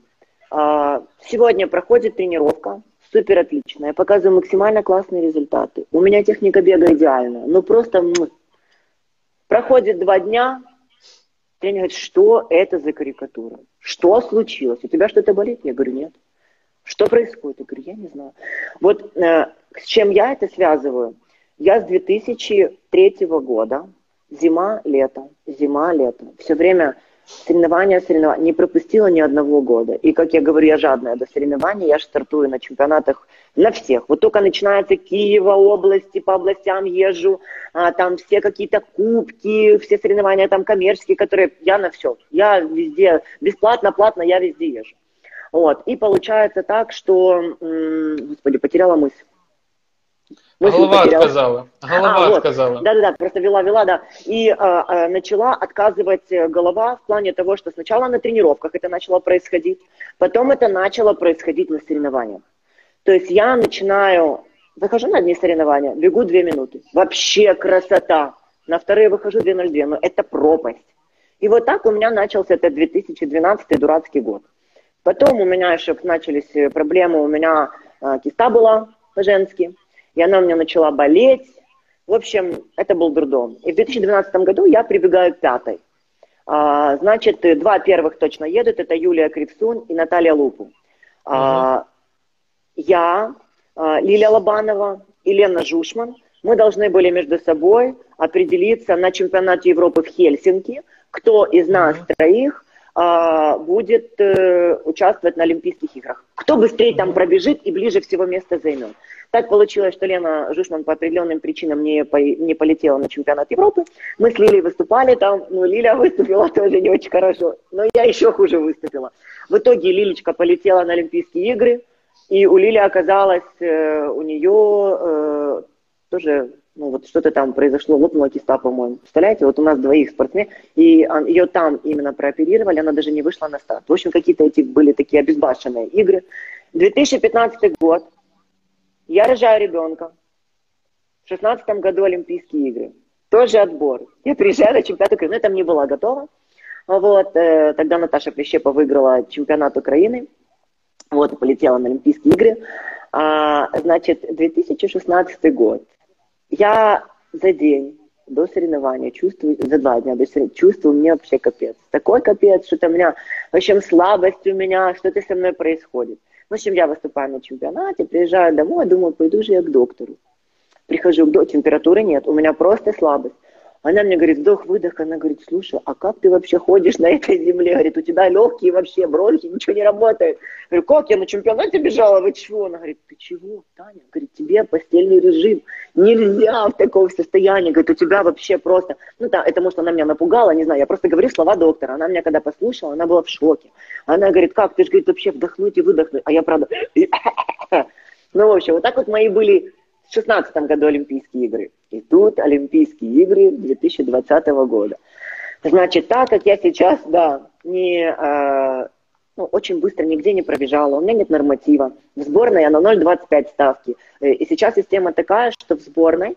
А, Сегодня проходит тренировка, супер отличная. Я показываю максимально классные результаты. У меня техника бега идеальная. Ну просто проходит два дня, тренер говорит, что это за карикатура? Что случилось? У тебя что-то болит? Я говорю, нет. Что происходит? Я говорю, я не знаю. Вот э, с чем я это связываю? Я с 2003 года, зима, лето, зима, лето, все время соревнования, соревнования, не пропустила ни одного года. И, как я говорю, я жадная до соревнований, я же стартую на чемпионатах на всех. Вот только начинается Киева, области, по областям езжу, а, там все какие-то кубки, все соревнования там коммерческие, которые я на все. Я везде, бесплатно, платно, я везде езжу. Вот. И получается так, что, господи, потеряла мысль. Мысль голова потеряла. отказала. Голова А, вот. отказала. Да-да-да, просто вела-вела, да. И а, а, начала отказывать э, голова в плане того, что сначала на тренировках это начало происходить, потом это начало происходить на соревнованиях. То есть я начинаю, выхожу на одни соревнования, бегу две минуты. Вообще красота. На вторые выхожу 2.02, но это пропасть. И вот так у меня начался этот 2012 дурацкий год. Потом у меня еще начались э, проблемы, у меня э, киста была по-женски, и она у меня начала болеть. В общем, это был дурдом. И в 2012 году я прибегаю к пятой. А, значит, два первых точно едут, это Юлия Кривсун и Наталья Лупу. А, я, а, Лилия Лобанова и Лена Жушман, мы должны были между собой определиться на чемпионате Европы в Хельсинки, кто из нас троих будет э, участвовать на Олимпийских играх. Кто быстрее там пробежит и ближе всего место займет. Так получилось, что Лена Жушман по определенным причинам не, по- не полетела на чемпионат Европы. Мы с Лилией выступали там, ну, Лиля выступила тоже не очень хорошо, но я еще хуже выступила. В итоге Лилечка полетела на Олимпийские игры, и у Лили оказалось, э, у нее э, тоже, ну, вот что-то там произошло, лопнула киста, по-моему. Представляете, вот у нас двоих спортсмен, и а, ее там именно прооперировали, она даже не вышла на старт. В общем, какие-то эти были такие обезбашенные игры. 2015 год, я рожаю ребенка. В 16 году Олимпийские игры. Тоже отбор. Я приезжаю на чемпионат Украины. Ну, я там не была готова. Вот, э, тогда Наташа Прищепа выиграла чемпионат Украины. Вот, полетела на Олимпийские игры. А, значит, 2016 год. Я за день до соревнования чувствую, за два дня до соревнования, чувствую, мне вообще капец. Такой капец, что-то у меня, в общем, слабость у меня, что-то со мной происходит. В общем, я выступаю на чемпионате, приезжаю домой, думаю, пойду же я к доктору. Прихожу к доктору, температуры нет, у меня просто слабость. Она мне говорит, вдох-выдох, она говорит, слушай, а как ты вообще ходишь на этой земле? Говорит, у тебя легкие вообще, бронхи, ничего не работает. Я говорю, как я на чемпионате бежала, вы чего? Она говорит, ты чего, Таня? Говорит, тебе постельный режим, нельзя в таком состоянии. Говорит, у тебя вообще просто... Ну да, это может она меня напугала, не знаю, я просто говорю слова доктора. Она меня когда послушала, она была в шоке. Она говорит, как, ты же, говорит, вообще вдохнуть и выдохнуть. А я правда... Ну, в общем, вот так вот мои были в 2016 году Олимпийские игры. И тут Олимпийские игры 2020 года. Значит, так как я сейчас, да, не, э, ну, очень быстро нигде не пробежала, у меня нет норматива. В сборной я на 0,25 ставки. Э, и сейчас система такая, что в сборной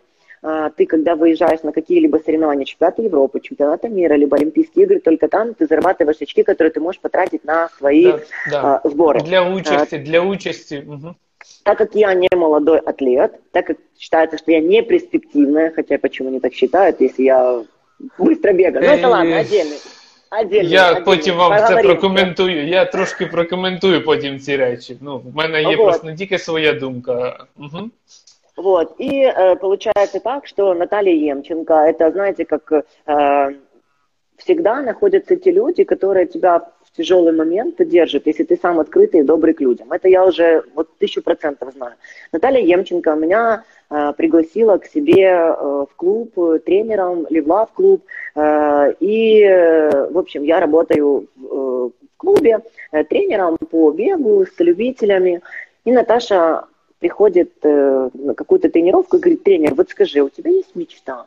ты, когда выезжаешь на какие-либо соревнования, чемпионаты Европы, чемпионаты мира, либо Олимпийские игры, только там ты зарабатываешь очки, которые ты можешь потратить на свои да, да. Э, сборы. Для участи, а, для участи. Угу. Так как я не молодой атлет, так как считается, что я не перспективная, хотя почему не так считают, если я быстро бегаю. Ну, это ладно, отдельный. Отдельно, я отдельно. потім вам Поговорим. це прокоментую. Я трошки прокоментую потім ці речі. Ну, в мене є вот. просто не тільки своя думка. Угу. Вот. И э, получается так, что Наталья Емченко, это, знаете, как э, всегда находятся те люди, которые тебя тяжелый момент держит, если ты сам открытый и добрый к людям. Это я уже вот тысячу процентов знаю. Наталья Емченко меня э, пригласила к себе э, в клуб тренером, Левла в клуб. Э, и, э, в общем, я работаю в, э, в клубе э, тренером по бегу с любителями. И Наташа приходит э, на какую-то тренировку и говорит, тренер, вот скажи, у тебя есть мечта?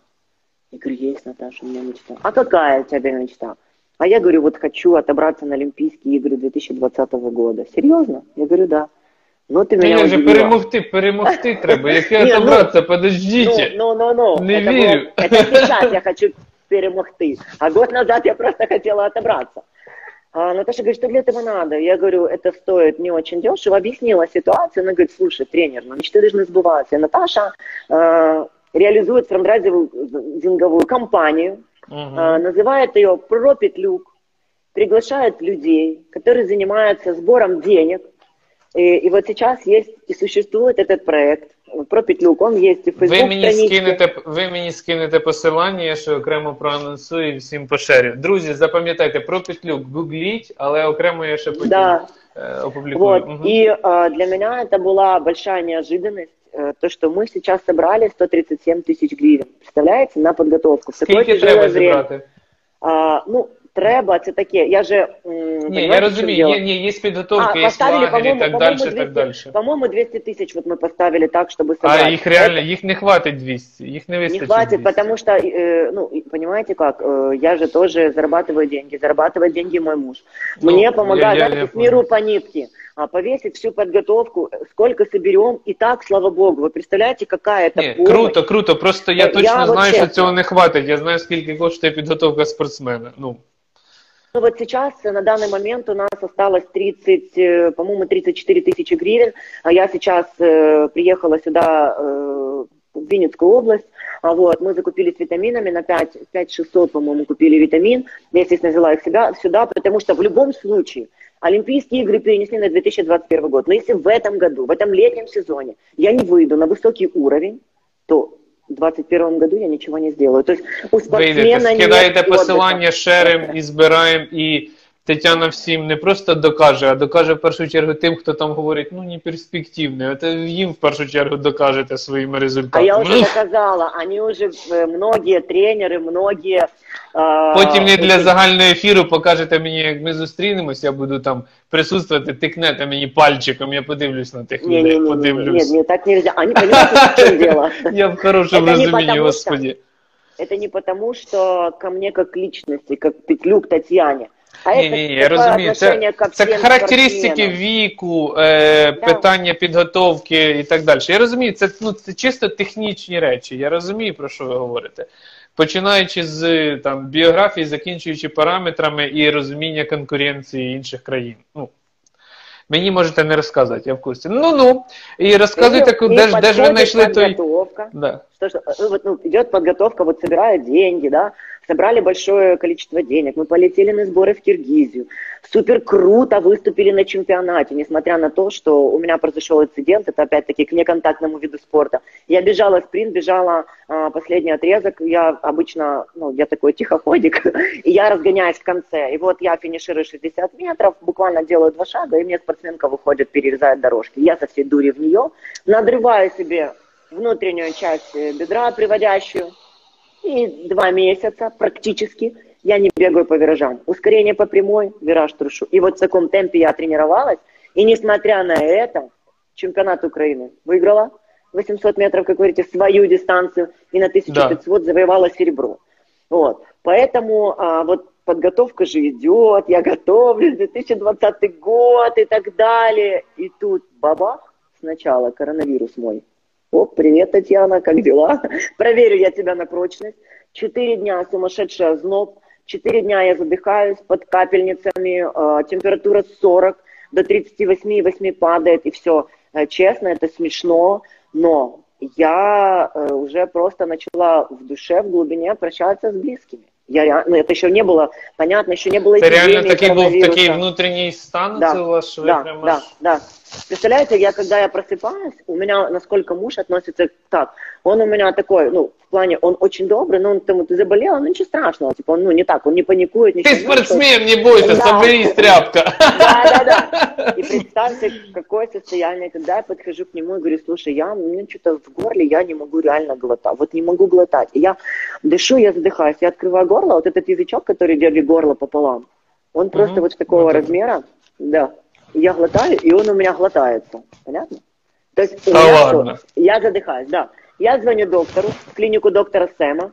Я говорю, есть, Наташа, у меня мечта. А какая у тебя мечта? А я говорю, вот хочу отобраться на Олимпийские игры 2020 года. Серьезно? Я говорю, да. Ну, ти мене же перемогти, перемогти треба. Яке ну, отобраться, подождите. Ну, ну, ну, ну. Не это верю. Было, это сейчас я хочу перемогти. А год назад я просто хотела отобраться. А Наташа говорит, что для этого надо? Я говорю, это стоит не очень дешево. Объяснила ситуацию. Она говорит, слушай, тренер, ну мечты должны сбываться. И Наташа э, реализует франдрайзинговую кампанию, угу. называет ее «Пропетлюк», приглашает людей, которые занимаются сбором денег. И, и вот сейчас есть и существует этот проект про Петлюк, он є в Facebook ви мені скинете, ви мені скинете посилання, я ще окремо проанонсую і всім поширю. Друзі, запам'ятайте, про Петлюк гугліть, але окремо я ще потім да. э, опубликую. Вот. Угу. И э, для меня это была большая неожиданность, э, то, что мы сейчас собрали 137 тысяч гривен. Представляете, на подготовку. Скільки треба зібрати? А, ну, треба, це таке. Я же Не, я разумею, не, не, есть подготовка, а, есть лагерь и так дальше, 200, так дальше. По-моему, 200 тысяч вот мы поставили так, чтобы собрать. А их реально, Это... их не хватит 200, их не выстачит Не хватит, 200. потому что, э, ну, понимаете как, э, я же тоже зарабатываю деньги, зарабатывает деньги мой муж. Ну, Мне помогает, я, я, я, миру по нитке. А повесить всю подготовку, сколько соберем, и так, слава богу. Вы представляете, какая это Ні, помощь? Круто, круто. Просто я, я точно знаю, що цього не хватить. Я знаю, скільки коштує підготовка спортсмена. Ну, ну вот сейчас, на данный момент у нас осталось 30, э, по-моему, 34 тысячи гривен. А я сейчас э, приехала сюда, э, в Винницкую область, а вот, мы закупились витаминами на 5, 5 600, по-моему, купили витамин. Я, естественно, взяла их себя, сюда, потому что в любом случае Олимпийские игры перенесли на 2021 год. Но если в этом году, в этом летнем сезоне я не выйду на высокий уровень, то 2021 году я ничего не сделаю. То есть у спортсмена Вийдете, скидаєте посилання, шерим і збираємо, і Тетяна всім не просто докаже, а докаже в першу чергу тим, хто там говорить, ну не перспективне. От їм в першу чергу докажете своїми результатами. А я вже доказала, вони вже многі тренери, многі Потім не для загального ефіру покажете мені, як ми зустрінемось, я буду там присутствувати, тикнете мені пальчиком, я подивлюсь на тих людей. Не, подивлюсь. Нет, нет, так нельзя. Они понимают, в чем дело. Я в хорошем разумении, господи. Это не потому, что ко мне как личности, как Петлюк Татьяне. А ні, ні, я розумію. Це, це характеристики віку, е, да. питання підготовки і так далі. Я розумію, це ну, це чисто технічні речі. Я розумію, про що ви говорите починаючи з там біографії, закінчуючи параметрами і розуміння конкуренції інших країн. Ну, Мені можете не розказувати, я в курсі. Ну-ну. І розказуйте, де, ж- де ж ви знайшли той. Да. Что, что, вот, ну, идет подготовка, вот собирают деньги, да, собрали большое количество денег, мы полетели на сборы в Киргизию, супер круто выступили на чемпионате, несмотря на то, что у меня произошел инцидент, это опять-таки к неконтактному виду спорта. Я бежала спринт, бежала а, последний отрезок, я обычно, ну, я такой тихоходик, и я разгоняюсь в конце, и вот я финиширую 60 метров, буквально делаю два шага, и мне спортсменка выходит, перерезает дорожки. Я со всей дури в нее, надрываю себе внутреннюю часть э, бедра, приводящую, и два месяца практически я не бегаю по виражам. Ускорение по прямой, вираж трушу. И вот в таком темпе я тренировалась, и несмотря на это, чемпионат Украины выиграла 800 метров, как говорите, свою дистанцию, и на 1500 завоевала серебро. Вот. Поэтому а, вот подготовка же идет, я готовлюсь, 2020 год и так далее. И тут бабах, сначала коронавирус мой. О, привет, Татьяна, как дела? Проверю я тебя на прочность. Четыре дня сумасшедший озноб, четыре дня я задыхаюсь под капельницами, э, температура 40 до 38,8 падает, и все. Э, честно, это смешно, но я э, уже просто начала в душе, в глубине прощаться с близкими. Я, ну, это еще не было, понятно, еще не было Це реально эпидемии такий був коронавируса. такий внутрішній стан, Да, у вас Да, прямо да, да. Представляете, я когда я просыпаюсь, у меня, насколько муж относится так, он у меня такой, ну, в плане, он очень добрый, но он там, ты заболела, ну ничего страшного, типа, он, ну, не так, он не паникует, ничего. Что- спортсмен, не бойся, Да. соберись, тряпка. Да, да, да. И представьте, какое состояние, когда я подхожу к нему и говорю, слушай, я, у меня что-то в горле, я не могу реально глотать, вот не могу глотать. И я дышу, я задыхаюсь, я открываю горло, вот этот язычок, который держит горло пополам, он просто Мгм. вот такого Вот размера, да. Я глотаю, и он у меня глотается, понятно? То есть Да что? ладно? я задыхаюсь, да. Я звоню доктору, в клинику доктора Сэма.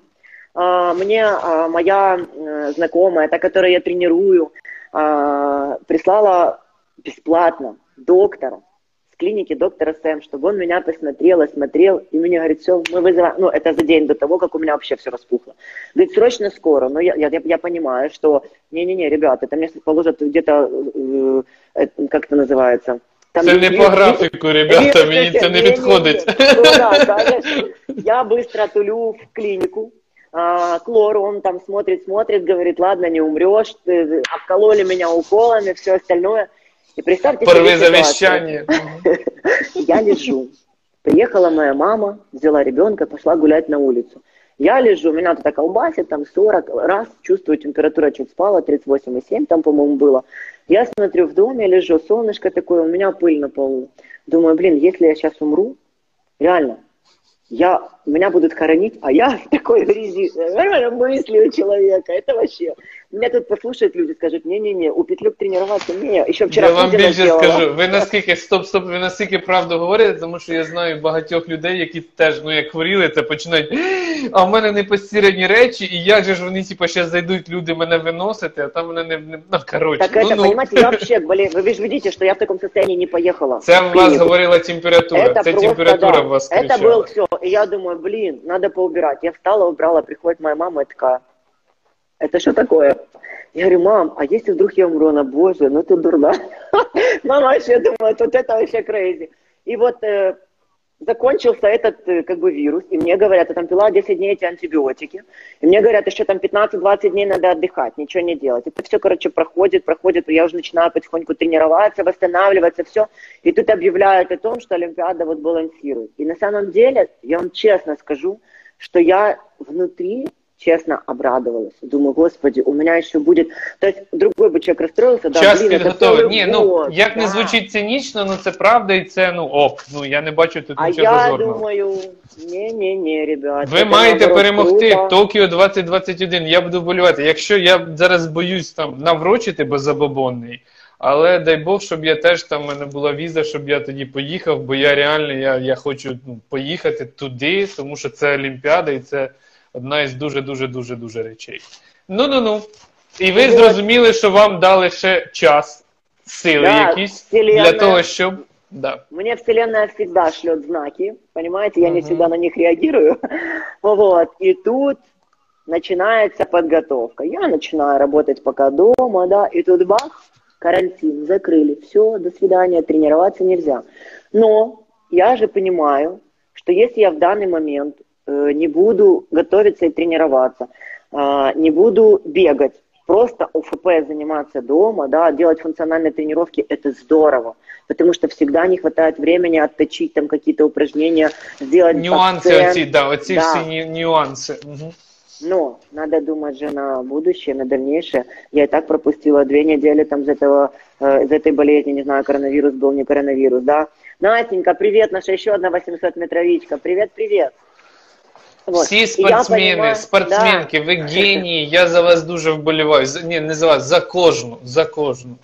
А, Мне а, моя э, знакомая, та, которую я тренирую, а, прислала бесплатно доктора с клиники доктора Сэм, чтобы он меня посмотрел, осмотрел, и мне говорит, все, мы вызываем, ну, это за день до того, как у меня вообще все распухло. Говорит, срочно скоро, но я, я, я понимаю, что, не-не-не, ребята, это мне положат где-то, э, э, как это называется, там Це не есть- по графіку, ребята, мені це не підходить. Ну да, конечно. Я быстро тулю в клинику, а, к лору, он там смотрит, смотрит, говорит, ладно, не умрешь, ты- обкололи меня уколами, все остальное. и представьте Порви себе завещання. Я лежу. Приехала моя мама, взяла ребенка, пошла гулять на улицу. Я лежу, меня тут колбасит, там 40, раз, чувствую, температура чуть спала, 38,7 там, по-моему, было. Я смотрю, в доме лежу, солнышко такое, у меня пыль на полу. Думаю, блин, если я сейчас умру, реально, я, меня будут хоронить, а я в такой грязи. Нормально мысли у человека, это вообще. Меня тут послушают люди, скажут, не-не-не, у Петлюк тренироваться, не, еще вчера Я вам більше сделала. скажу, ви наскільки стоп, стоп, ви наскільки правду говорите, тому що я знаю багатьох людей, які теж, ну як хворіли, це починають. А в мене не постірані речі, і як же ж вони, типу, ще зайдуть люди мене виносити, а там мене не, не ну, коротше. Так ну, это, ну. понимаете, я вообще болею. Вы же видите, что я в таком состоянии не поехала. Це в у вас клинику. говорила температура, Это це просто, температура да. у вас Это кричала. было все. И я думаю, блин, надо поубирать. Я встала, убрала, приходит моя мама и такая, это что такое? Я говорю, мам, а если вдруг я умру? Она, боже, ну ты дурна. Мама вообще думает, вот это вообще crazy. И вот э, закончился этот э, как бы вирус, и мне говорят, я там пила 10 дней эти антибиотики, и мне говорят, еще там 15-20 дней надо отдыхать, ничего не делать. Это все, короче, проходит, проходит, я уже начинаю потихоньку тренироваться, восстанавливаться, все. И тут объявляют о том, что Олимпиада вот балансирует. И на самом деле, я вам честно скажу, что я внутри честно обрадовалась. Думаю, господи, у меня еще будет... То есть другой бы человек расстроился, да, Час блин, это підготовий. целый Ні, ну год, як не да. звучить цинічно, ну це правда і це ну ок. Ну я не бачу тут А нічого я зазорного. думаю, не-не-не, ребят. Ви это маєте наоборот перемогти круто. Токіо 2021. Я буду болювати. Якщо я зараз боюсь там наврочити беззабобонний, але дай Бог, щоб я теж там в мене була віза, щоб я тоді поїхав, бо я реально я, я хочу ну, поїхати туди, тому що це Олімпіада і це одна із дуже дуже дуже дуже речей. Ну ну ну. І ви Ну, зрозуміли, що вам дали ще час, сили Да, якісь вселенная. для того, щоб. Да. Мне Вселенная всегда шлет знаки, понимаете, я не Мгм. всегда на них реагирую. Вот, и тут начинается подготовка. Я начинаю работать пока дома, да, и тут бах, карантин, закрыли, все, до свидания, тренироваться нельзя. Но я же понимаю, что если я в данный момент э, не буду готовиться и тренироваться, э, не буду бегать, просто ОФП заниматься дома, да, делать функциональные тренировки, это здорово, потому что всегда не хватает времени отточить там какие-то упражнения, сделать Нюансы акцент. эти, да, эти да. все нюансы. Угу. Но надо думать же на будущее, на дальнейшее. Я и так пропустила две недели там из, этого, э, из этой болезни, не знаю, коронавирус был, не коронавирус, да. Настенька, привет, наша еще одна 800-метровичка. Привет, привет. Вот. Всі спортсмени, понимаю, спортсменки, да. ви генії, я за вас дуже вболіваю. За, ні, не за вас, за кожну, за кожну.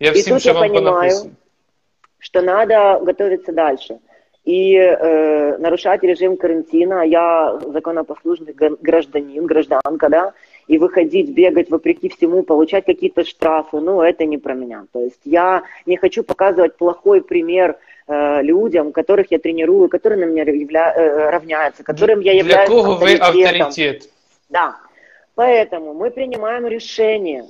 Я всім, що вам понимаю, что надо готовиться дальше. И э, нарушать режим карантина, я законопослушный гражданин, гражданка, да, и выходить, бегать вопреки всему, получать какие-то штрафы, ну, это не про меня. То есть я не хочу показывать плохой пример э, людям, которых я тренирую, которые на меня явля... э, равняются, которым я являюсь Для кого вы авторитет? Да. Поэтому мы принимаем решение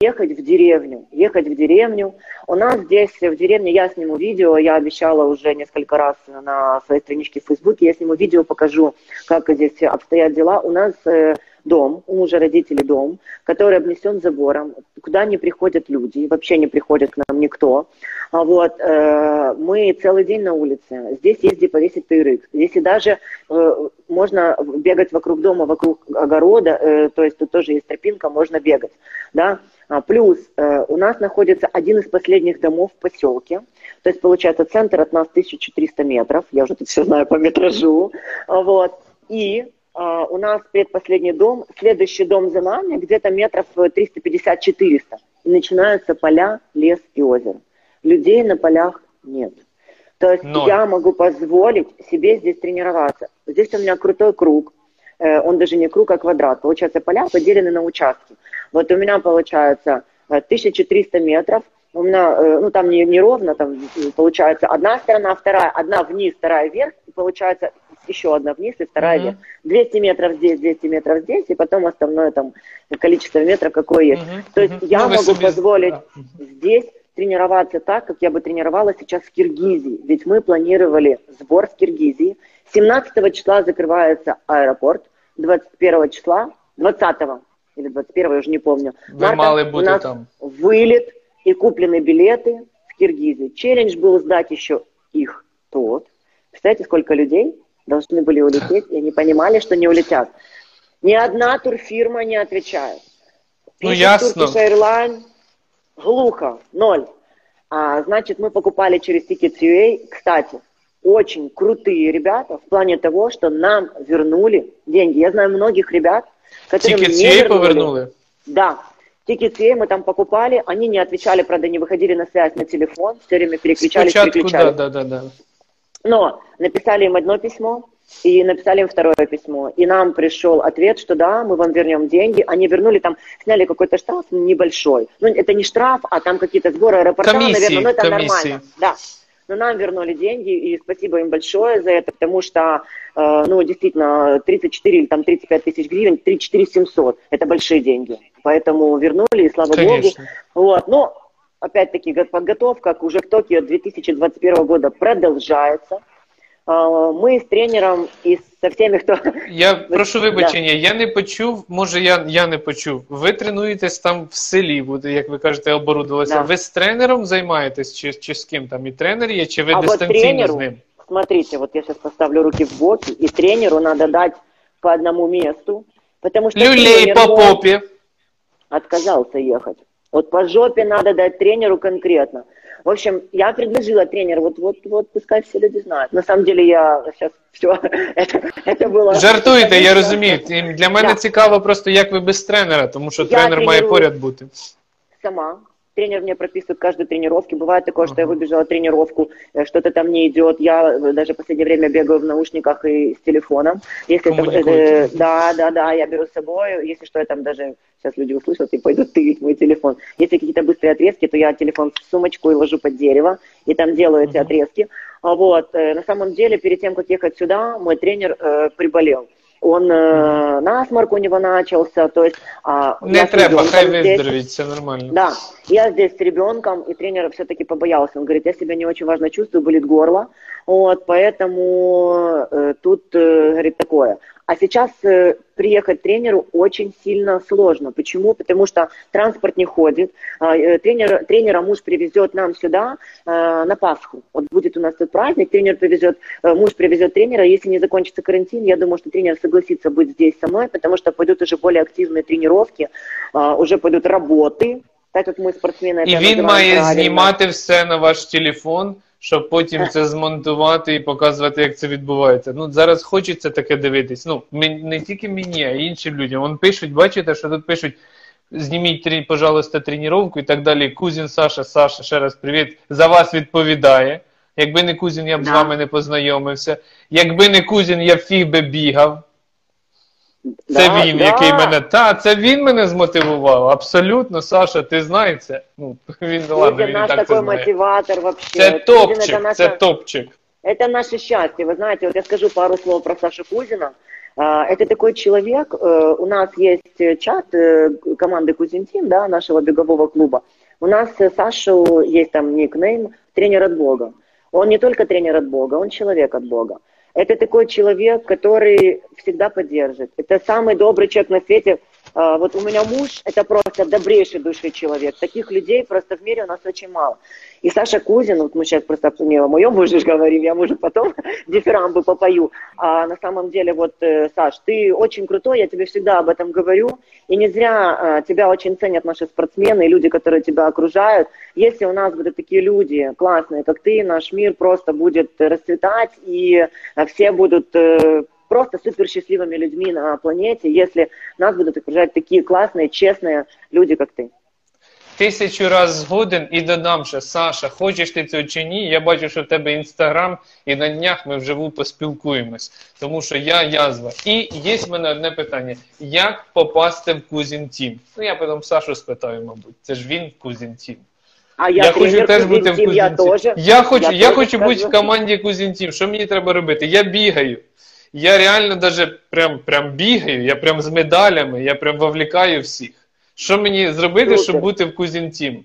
ехать в деревню, ехать в деревню. У нас здесь в деревне, я сниму видео, я обещала уже несколько раз на своей страничке в Фейсбуке, я сниму видео, покажу, как здесь обстоят дела. У нас э, дом, у мужа родителей дом, который обнесен забором, куда не приходят люди, вообще не приходит к нам никто. А вот, э, мы целый день на улице, здесь есть где повесить тырык, здесь и даже э, можно бегать вокруг дома, вокруг огорода, э, то есть тут тоже есть тропинка, можно бегать, да. А, плюс э, у нас находится один из последних домов в поселке, то есть получается центр от нас 1300 метров, я уже тут все знаю по метражу, вот, и у нас предпоследний дом, следующий дом за нами где-то метров 350-400. И начинаются поля, лес и озеро. Людей на полях нет. То есть Ноль. я могу позволить себе здесь тренироваться. Здесь у меня крутой круг. Э, он даже не круг, а квадрат. Получается, поля поделены на участки. Вот у меня получается 1400 э, метров. У меня, э, ну там не, не ровно, там получается одна сторона, вторая, одна вниз, вторая вверх. И получается еще одна вниз и вторая uh-huh. вверх. 200 метров здесь, 200 метров здесь, и потом остальное там количество метров, какое есть. Uh-huh. То есть uh-huh. я ну, могу позволить uh-huh. здесь тренироваться так, как я бы тренировалась сейчас в Киргизии. Ведь мы планировали сбор в Киргизии. 17 числа закрывается аэропорт, 21 числа, 20 или 21 я уже не помню. Марта, у нас там. вылет и куплены билеты в Киргизии. Челлендж был сдать еще их тот. Представляете, сколько людей должны были улететь, и они понимали, что не улетят. Ни одна турфирма не отвечает. Ну, Пишет ну, ясно. Turkish Airlines, глухо, ноль. А, значит, мы покупали через Tickets.ua. Кстати, очень крутые ребята в плане того, что нам вернули деньги. Я знаю многих ребят, которые Tickets.ua повернули? Да. Tickets.ua мы там покупали, они не отвечали, правда, не выходили на связь на телефон, все время переключались, Спочатку, переключались. да, да, да. Но написали им одно письмо, и написали им второе письмо. И нам пришел ответ, что да, мы вам вернем деньги. Они вернули там, сняли какой-то штраф небольшой. Ну, это не штраф, а там какие-то сборы аэропорта, комиссии, наверное, но это комиссии. нормально. Да. Но нам вернули деньги, и спасибо им большое за это, потому что, э, ну, действительно, 34 или там 35 тысяч гривен, 34 700, это большие деньги. Поэтому вернули, и слава Конечно. Богу. Вот, но опять-таки, подготовка уже к Токио 2021 года продолжается. А, мы з тренером і со всеми, хто я прошу вибачення. Да. Я не почув. Може, я я не почув. Ви тренуєтесь там в селі, буде, як ви кажете, оборудувалися. Да. Ви з тренером займаєтесь, чи чи з ким там і тренер є, чи ви а дистанційно вот тренеру, з ним? Смотрите, вот я сейчас поставлю руки в боки, и тренеру надо дать по одному месту, потому что Люлей по попе. Отказался ехать. Вот по жопе надо дать тренеру конкретно. В общем, я предложила тренеру, вот, вот, вот, пускай все люди знают. На самом деле я сейчас все, это, это было... Жартуєте, я розумію. Для мене да. цікаво просто, як ви без тренера, тому що я тренер має поряд бути. Сама. Тренер мне прописывает каждую тренировки. Бывает такое, что я выбежала тренировку, э, что-то там не идет. Я э, даже в последнее время бегаю в наушниках и с телефоном. Если это, э, да, да, да, я беру с собой. Если что, я там даже сейчас люди услышат и пойдут тырить мой телефон. Если какие-то быстрые отрезки, то я телефон в сумочку и ложу под дерево, и там делаю эти отрезки. Вот. Э, на самом деле, перед тем, как ехать сюда, мой тренер э, приболел он э, насморк у него начался, то есть... А, Не треба, хай выздоровеет, все нормально. Да, я здесь с ребенком, и тренер все-таки побоялся, он говорит, я себя не очень важно чувствую, болит горло, вот, поэтому э, тут, э, говорит, такое. А сейчас э, приехать тренеру очень сильно сложно. Почему? Потому что транспорт не ходит. Э, тренер, тренера муж привезет нам сюда э, на Пасху. Вот будет у нас тут праздник, тренер привезет, э, муж привезет тренера. Если не закончится карантин, я думаю, что тренер согласится быть здесь со мной, потому что пойдут уже более активные тренировки, э, уже пойдут работы, так як ми спортсмени. І він має правильно. знімати все на ваш телефон, Щоб потім це змонтувати і показувати, як це відбувається. Ну зараз хочеться таке дивитись. Ну не тільки мені, а й іншим людям. Вон пишуть, бачите, що тут пишуть. Зніміть, пожалуйста, тренування і так далі. Кузін Саша, Саша, ще раз привіт. За вас відповідає. Якби не Кузін, я б да. з вами не познайомився. Якби не Кузін, я фіг би бігав. Це да, він, да. який мене. Та, це він мене змотивував. Абсолютно, Саша, ти знаєш це? Ну, він ладно, він наш так такой це знає. мотиватор вообще. Це топчик, это наша... це топчик. Это наше счастье. Вы знаете, вот я скажу пару слов про Сашу Кузина. Это такой человек, э, у нас есть чат э, команды Кузинтин, да, нашего бегового клуба. У нас Сашу есть там никнейм «Тренер от Бога». Он не только тренер от Бога, он человек от Бога. Это такой человек, который всегда поддержит. Это самый добрый человек на свете. А, вот у меня муж, это просто добрейший души человек. Таких людей просто в мире у нас очень мало. И Саша Кузин, вот мы сейчас просто о моем муже говорим, я может потом дифирамбы попою. А на самом деле, вот, э, Саш, ты очень крутой, я тебе всегда об этом говорю. И не зря а, тебя очень ценят наши спортсмены и люди, которые тебя окружают. Если у нас будут такие люди классные, как ты, наш мир просто будет расцветать, и все будут э, просто супер счастливыми людьми на планете, если нас будут окружать такие классные, честные люди, как ты. Тисячу раз згоден і додам ще, Саша, хочеш ти цього чи ні, я бачу, що в тебе інстаграм, і на днях ми вживу поспілкуємось, тому що я язва. І є в мене одне питання: як попасти в Кузін Тім? Ну, я потім Сашу спитаю, мабуть. Це ж він в Кузін Тім. А я, я хочу теж бути в Кузін Я, теж, я хочу, я, я хочу бути в команді Кузін Тім. Що мені треба робити? Я бігаю. Я реально даже прям, прям бігаю, я прям з медалями, я прям вовлекаю всіх. Що мені зробити, Супер. щоб бути в Кузінтім?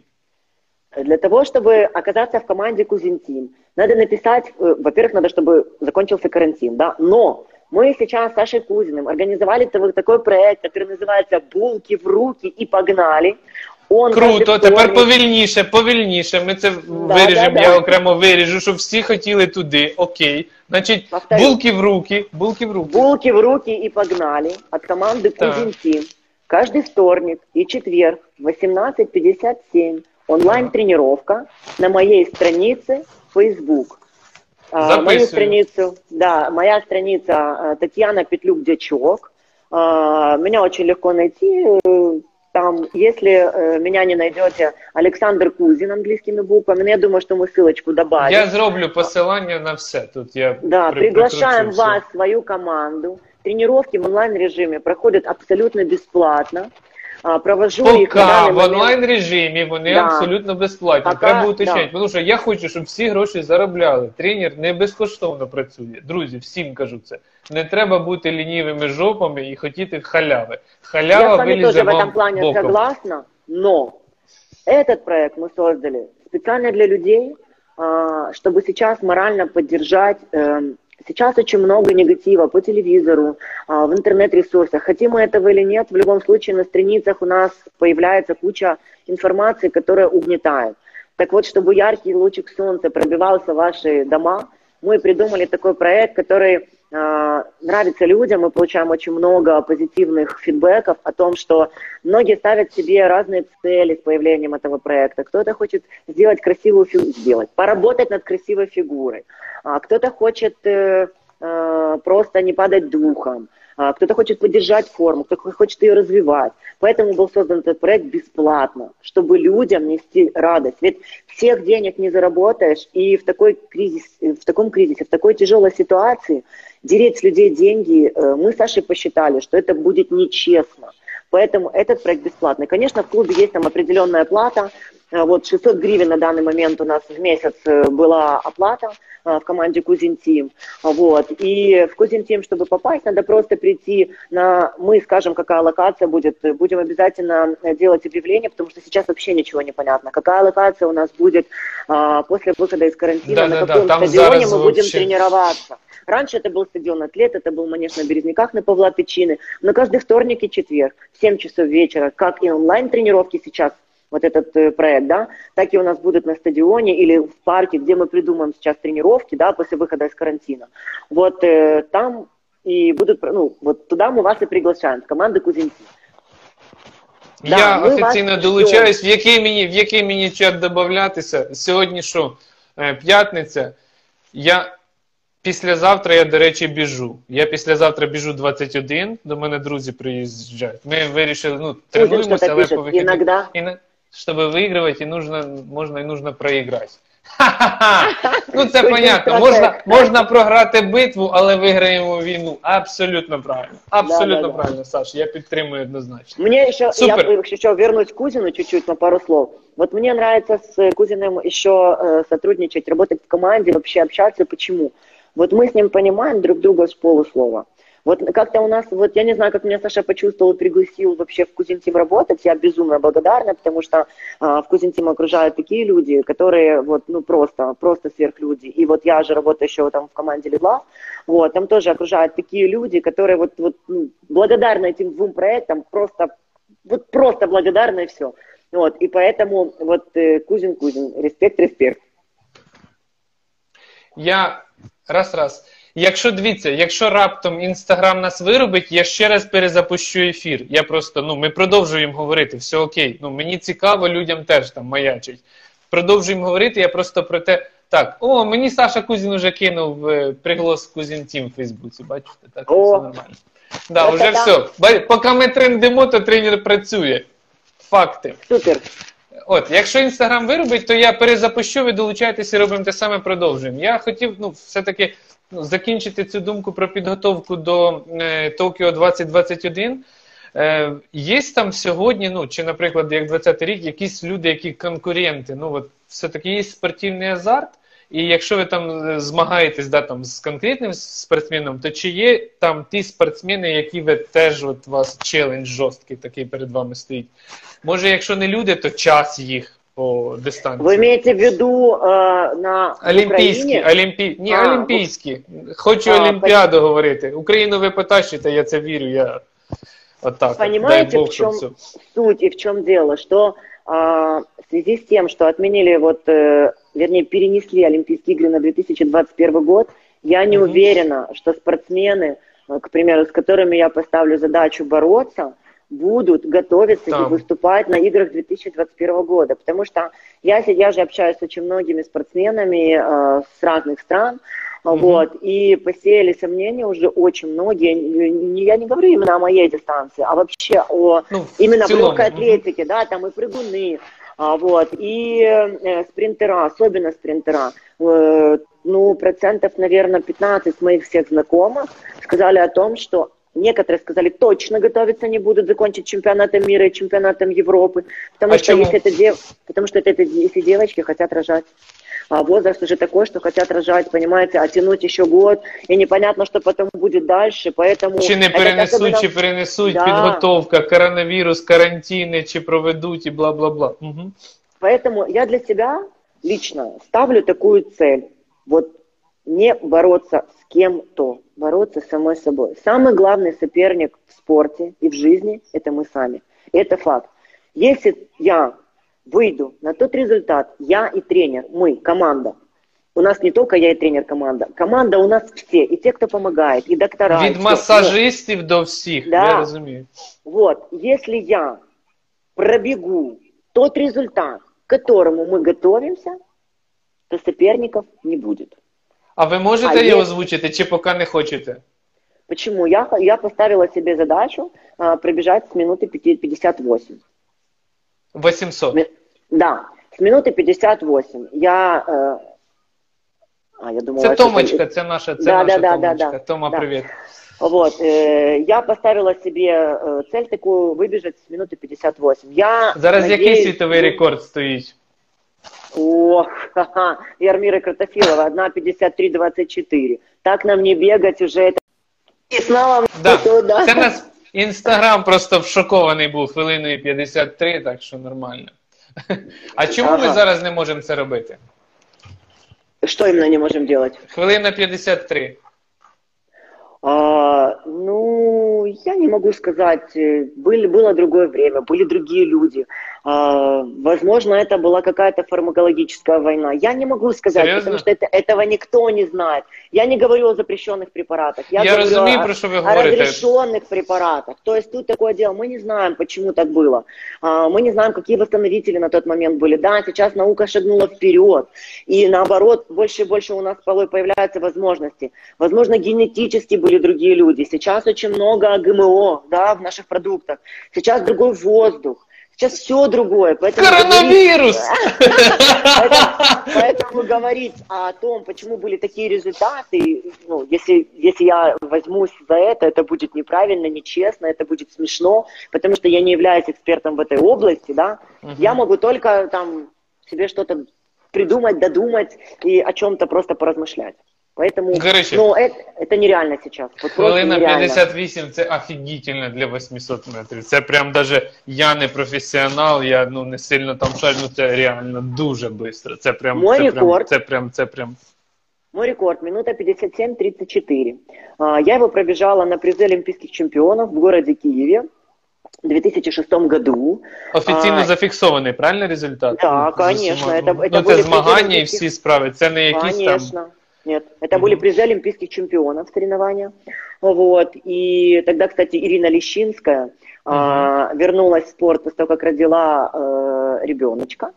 Для того, чтобы оказаться в команде Кузинтим, надо написать, э, во-первых, надо, чтобы закончился карантин, да, но мы сейчас с Сашей Кузиным организовали такой проект, который называется «Булки в руки и погнали». Он Круто, тепер повільніше, повільніше. Ми це да, виріжемо, да, я да. окремо виріжу, щоб всі хотіли туди. Окей. Значить, Повторю. булки в руки, булки в руки. Булки в руки и погнали от команды Кузин Тим. Каждый вторник и четверг в 18.57 онлайн-тренировка на моей странице Facebook. Записываю. Мою страницу, да, моя страница Татьяна Петлюк-Дячок. Меня очень легко найти. Э, там, если э, меня не найдете, Александр Кузин английскими буквами, но я думаю, что мы ссылочку добавим. Я зроблю посилання на все. Тут я да, при, приглашаем вас, свою команду. Тренировки в онлайн-режиме проходят абсолютно бесплатно. Провожу Пока їх в онлайн режимі вони да. абсолютно безплатні. Пока, Треба уточняти, да. тому що я хочу, щоб всі гроші заробляли. Тренер не безкоштовно працює. Друзі, всім кажу це. Не треба бути лінівими жопами і хотіти халяви. Халява Я с вами тоже в этом плане боком. согласна, но этот проект мы создали специально для людей, чтобы сейчас морально поддержать эм, Сейчас очень много негатива по телевизору, в интернет-ресурсах. Хотим мы этого или нет, в любом случае на страницах у нас появляется куча информации, которая угнетает. Так вот, чтобы яркий лучик солнца пробивался в ваши дома, мы придумали такой проект, который нравится людям, мы получаем очень много позитивных фидбэков о том, что многие ставят себе разные цели с появлением этого проекта. Кто-то хочет сделать красивую фигуру, сделать, поработать над красивой фигурой, а кто-то хочет э, э, просто не падать духом, кто-то хочет поддержать форму, кто-то хочет ее развивать. Поэтому был создан этот проект бесплатно, чтобы людям нести радость. Ведь всех денег не заработаешь, и в, такой кризис, в таком кризисе, в такой тяжелой ситуации дереть с людей деньги, э, мы с Сашей посчитали, что это будет нечестно. Поэтому этот проект бесплатный. Конечно, в клубе есть там определенная плата, вот 600 гривен на данный момент у нас в месяц э, была оплата в команде Кузин Тим. Вот. И в Кузин Тим, чтобы попасть, надо просто прийти на... Мы скажем, какая локация будет. Будем обязательно делать объявление, потому что сейчас вообще ничего не понятно. Какая локация у нас будет после выхода из карантина, да, на да, каком да, стадионе мы будем вообще... тренироваться. Раньше это был стадион «Атлет», это был манеж на Березняках на Павла Печины. Но каждый вторник и четверг в 7 часов вечера, как и онлайн-тренировки сейчас, вот этот э, проект, да, так и у нас будут на стадионе или в парке, где мы придумаем сейчас тренировки, да, после выхода из карантина. Вот э, там и будут, ну, вот туда мы вас и приглашаем, в команду Кузинці. Я да, офіційно долучаюсь. В який мені в який мені чат додатися? Сьогодні що? Е, п'ятниця. Я Післязавтра я, до речі, біжу. Я післязавтра біжу 21, до мене друзі приїжджають. Ми вирішили, ну, тренуємося, але по вихідним. І на... Щоб вигравати, і нужно, можна і нужно проіграти. Ну, це понятно. Можна можна програти битву, але виграємо війну. Абсолютно правильно. Абсолютно да, да, правильно, да. Саш, я підтримую однозначно. Мне еще, Супер. я еще вернусь к Кузину чуть-чуть на пару слов. Вот мне нравится с Кузиным еще э, сотрудничать, работать в команде, вообще общаться. Почему? Вот мы с ним понимаем друг друга с полуслова. Вот как-то у нас, вот я не знаю, как меня Саша почувствовал, пригласил вообще в Кузинтим работать, я безумно благодарна, потому что а, в Кузин Team окружают такие люди, которые вот, ну, просто, просто сверхлюди. И вот я же работаю еще там в команде Лидла, вот, там тоже окружают такие люди, которые вот, вот ну, благодарны этим двум проектам, просто, вот просто благодарны и все. Вот, и поэтому вот э, Кузин-Кузин, респект-респект. Я Раз, раз. Якщо дивіться, якщо раптом інстаграм нас вирубить, я ще раз перезапущу ефір. Я просто, ну, ми продовжуємо говорити, все окей. Ну, мені цікаво, людям теж там маячить. Продовжуємо говорити, я просто про те. Так, о, мені Саша Кузін вже кинув е, приголос Кузін Тім в Фейсбуці. Бачите, так о. все нормально. Да, вже все. Поки ми трендимо, то тренер працює. Факти. Супер. От, якщо інстаграм виробить, то я перезапущу, ви долучайтеся і робимо те саме продовжуємо. Я хотів ну, все-таки закінчити цю думку про підготовку до е, Токіо 2021. Е, Є там сьогодні, ну, чи, наприклад, як 20-й рік, якісь люди, які конкуренти. Ну, от все-таки є спортивний азарт. І якщо ви там е, змагаєтесь да, там, з конкретним спортсменом, то чи є там ті спортсмени, які ви теж от у вас челендж жорсткий такий перед вами стоїть? Може, якщо не люди, то час їх по дистанції. Ви маєте в виду е, на Олімпійські, олімпі... Ні, а, олімпійські. Хочу а, Олімпіаду пон... говорити. Україну ви потащите, я це вірю. Я... Вот Понимаете, Бог, в чем все. суть и в чем дело? Что а, в связи с тем, что отменили, вот, э, вернее, перенесли Олимпийские игры на 2021 год, я не угу. уверена, что спортсмены, э, к примеру, с которыми я поставлю задачу бороться, будут готовиться Там. и выступать на играх 2021 года. Потому что я, я же общаюсь с очень многими спортсменами э, с разных стран, Угу. Вот, и посеяли сомнения уже очень многие. Я не говорю именно о моей дистанции, а вообще о ну, именно в легкой атлетике, да, там и прыгуны, а, вот, и э, спринтера, особенно спринтера. Э, ну, процентов, наверное, 15 моих всех знакомых сказали о том, что Некоторые сказали, точно готовиться не будут закончить чемпионатом мира и чемпионатом Европы, потому а что если это дев... потому что это, это если девочки хотят рожать. А возраст уже такой, что хотят рожать, понимаете, а тянуть еще год, и непонятно, что потом будет дальше, поэтому... Чи не перенесуть, особенно... чи перенесуть да. підготовка, коронавирус, карантины, чи проведут, и бла-бла-бла. Угу. Поэтому я для себя лично ставлю такую цель. Вот не бороться с кем-то, бороться с самой собой. Самый главный соперник в спорте и в жизни – это мы сами. Это факт. Если я выйду на тот результат, я и тренер, мы, команда, у нас не только я и тренер команда. Команда у нас все. И те, кто помогает, и доктора. Від массажистов до всех, да. я разумею. Вот, если я пробегу тот результат, к которому мы готовимся, то соперников не будет. А ви можете а його озвучити, чи поки не хочете? Почему? Я, я поставила себе задачу а, пробежать с минуты 58. 800? Да, с минуты 58. Я... Э, а, я думала, це Томочка, це наша, це да, наша да, Томочка. Да, да, Тома, да. привет. Вот, э, я поставила себе э, цель такую выбежать с минуты 58. Я Зараз надеюсь, який світовий рекорд стоїть? Ох, ха-ха, Ярмира Картофилова, 1.53.24. Так нам не бегать уже, это і снова Да. туда. Це нас інстаграм просто вшокований був хвилиною 53, так що нормально. А чому ми Ага. зараз не можемо це робити? Что именно не можем делать? Хвилина 53. А, ну, я не могу сказать. Э, Были, было другое время, были другие люди. А, возможно, это была какая-то фармакологическая война. Я не могу сказать, Серьезно? потому что это, этого никто не знает. Я не говорю о запрещенных препаратах. Я, Я говорю разумею, о, про что вы о говорите. разрешенных препаратах. То есть тут такое дело. Мы не знаем, почему так было. А, мы не знаем, какие восстановители на тот момент были. Да, сейчас наука шагнула вперед. И наоборот, больше и больше у нас порой появляются возможности. Возможно, генетически были другие люди. Сейчас очень много ГМО да, в наших продуктах. Сейчас другой воздух. Сейчас все другое. Поэтому! Поэтому, поэтому говорить о том, почему были такие результаты, ну, если, если я возьмусь за это, это будет неправильно, нечестно, это будет смешно, потому что я не являюсь экспертом в этой области, да. Я могу только там себе что-то придумать, додумать и о чем-то просто поразмышлять. Поэтому, Короче. ну, это, это нереально сейчас. Вот просто Хвилина нереально. 58 це офігітельно для 800 метрів. Це прям даже я не професіонал, я ну не сильно там шарю, ну це реально дуже швидко. Це прям Мой це прям, рекорд. це прям це прям. Мой рекорд минута 57.34. А, Я его пробежала на призы Олимпийских чемпионов в городе Киеве в 2006 году. Офіційно А, зафіксований, правильно результат? Да, Ну, конечно, з усіма- это- это ну, були це змагання і призери всі справи. Це не якісь там. нет, это Мгм. были призы олимпийских чемпионов соревнования. Вот. И тогда, кстати, Ирина Лещинская а, вернулась в спорт после того, как родила э, ребеночка.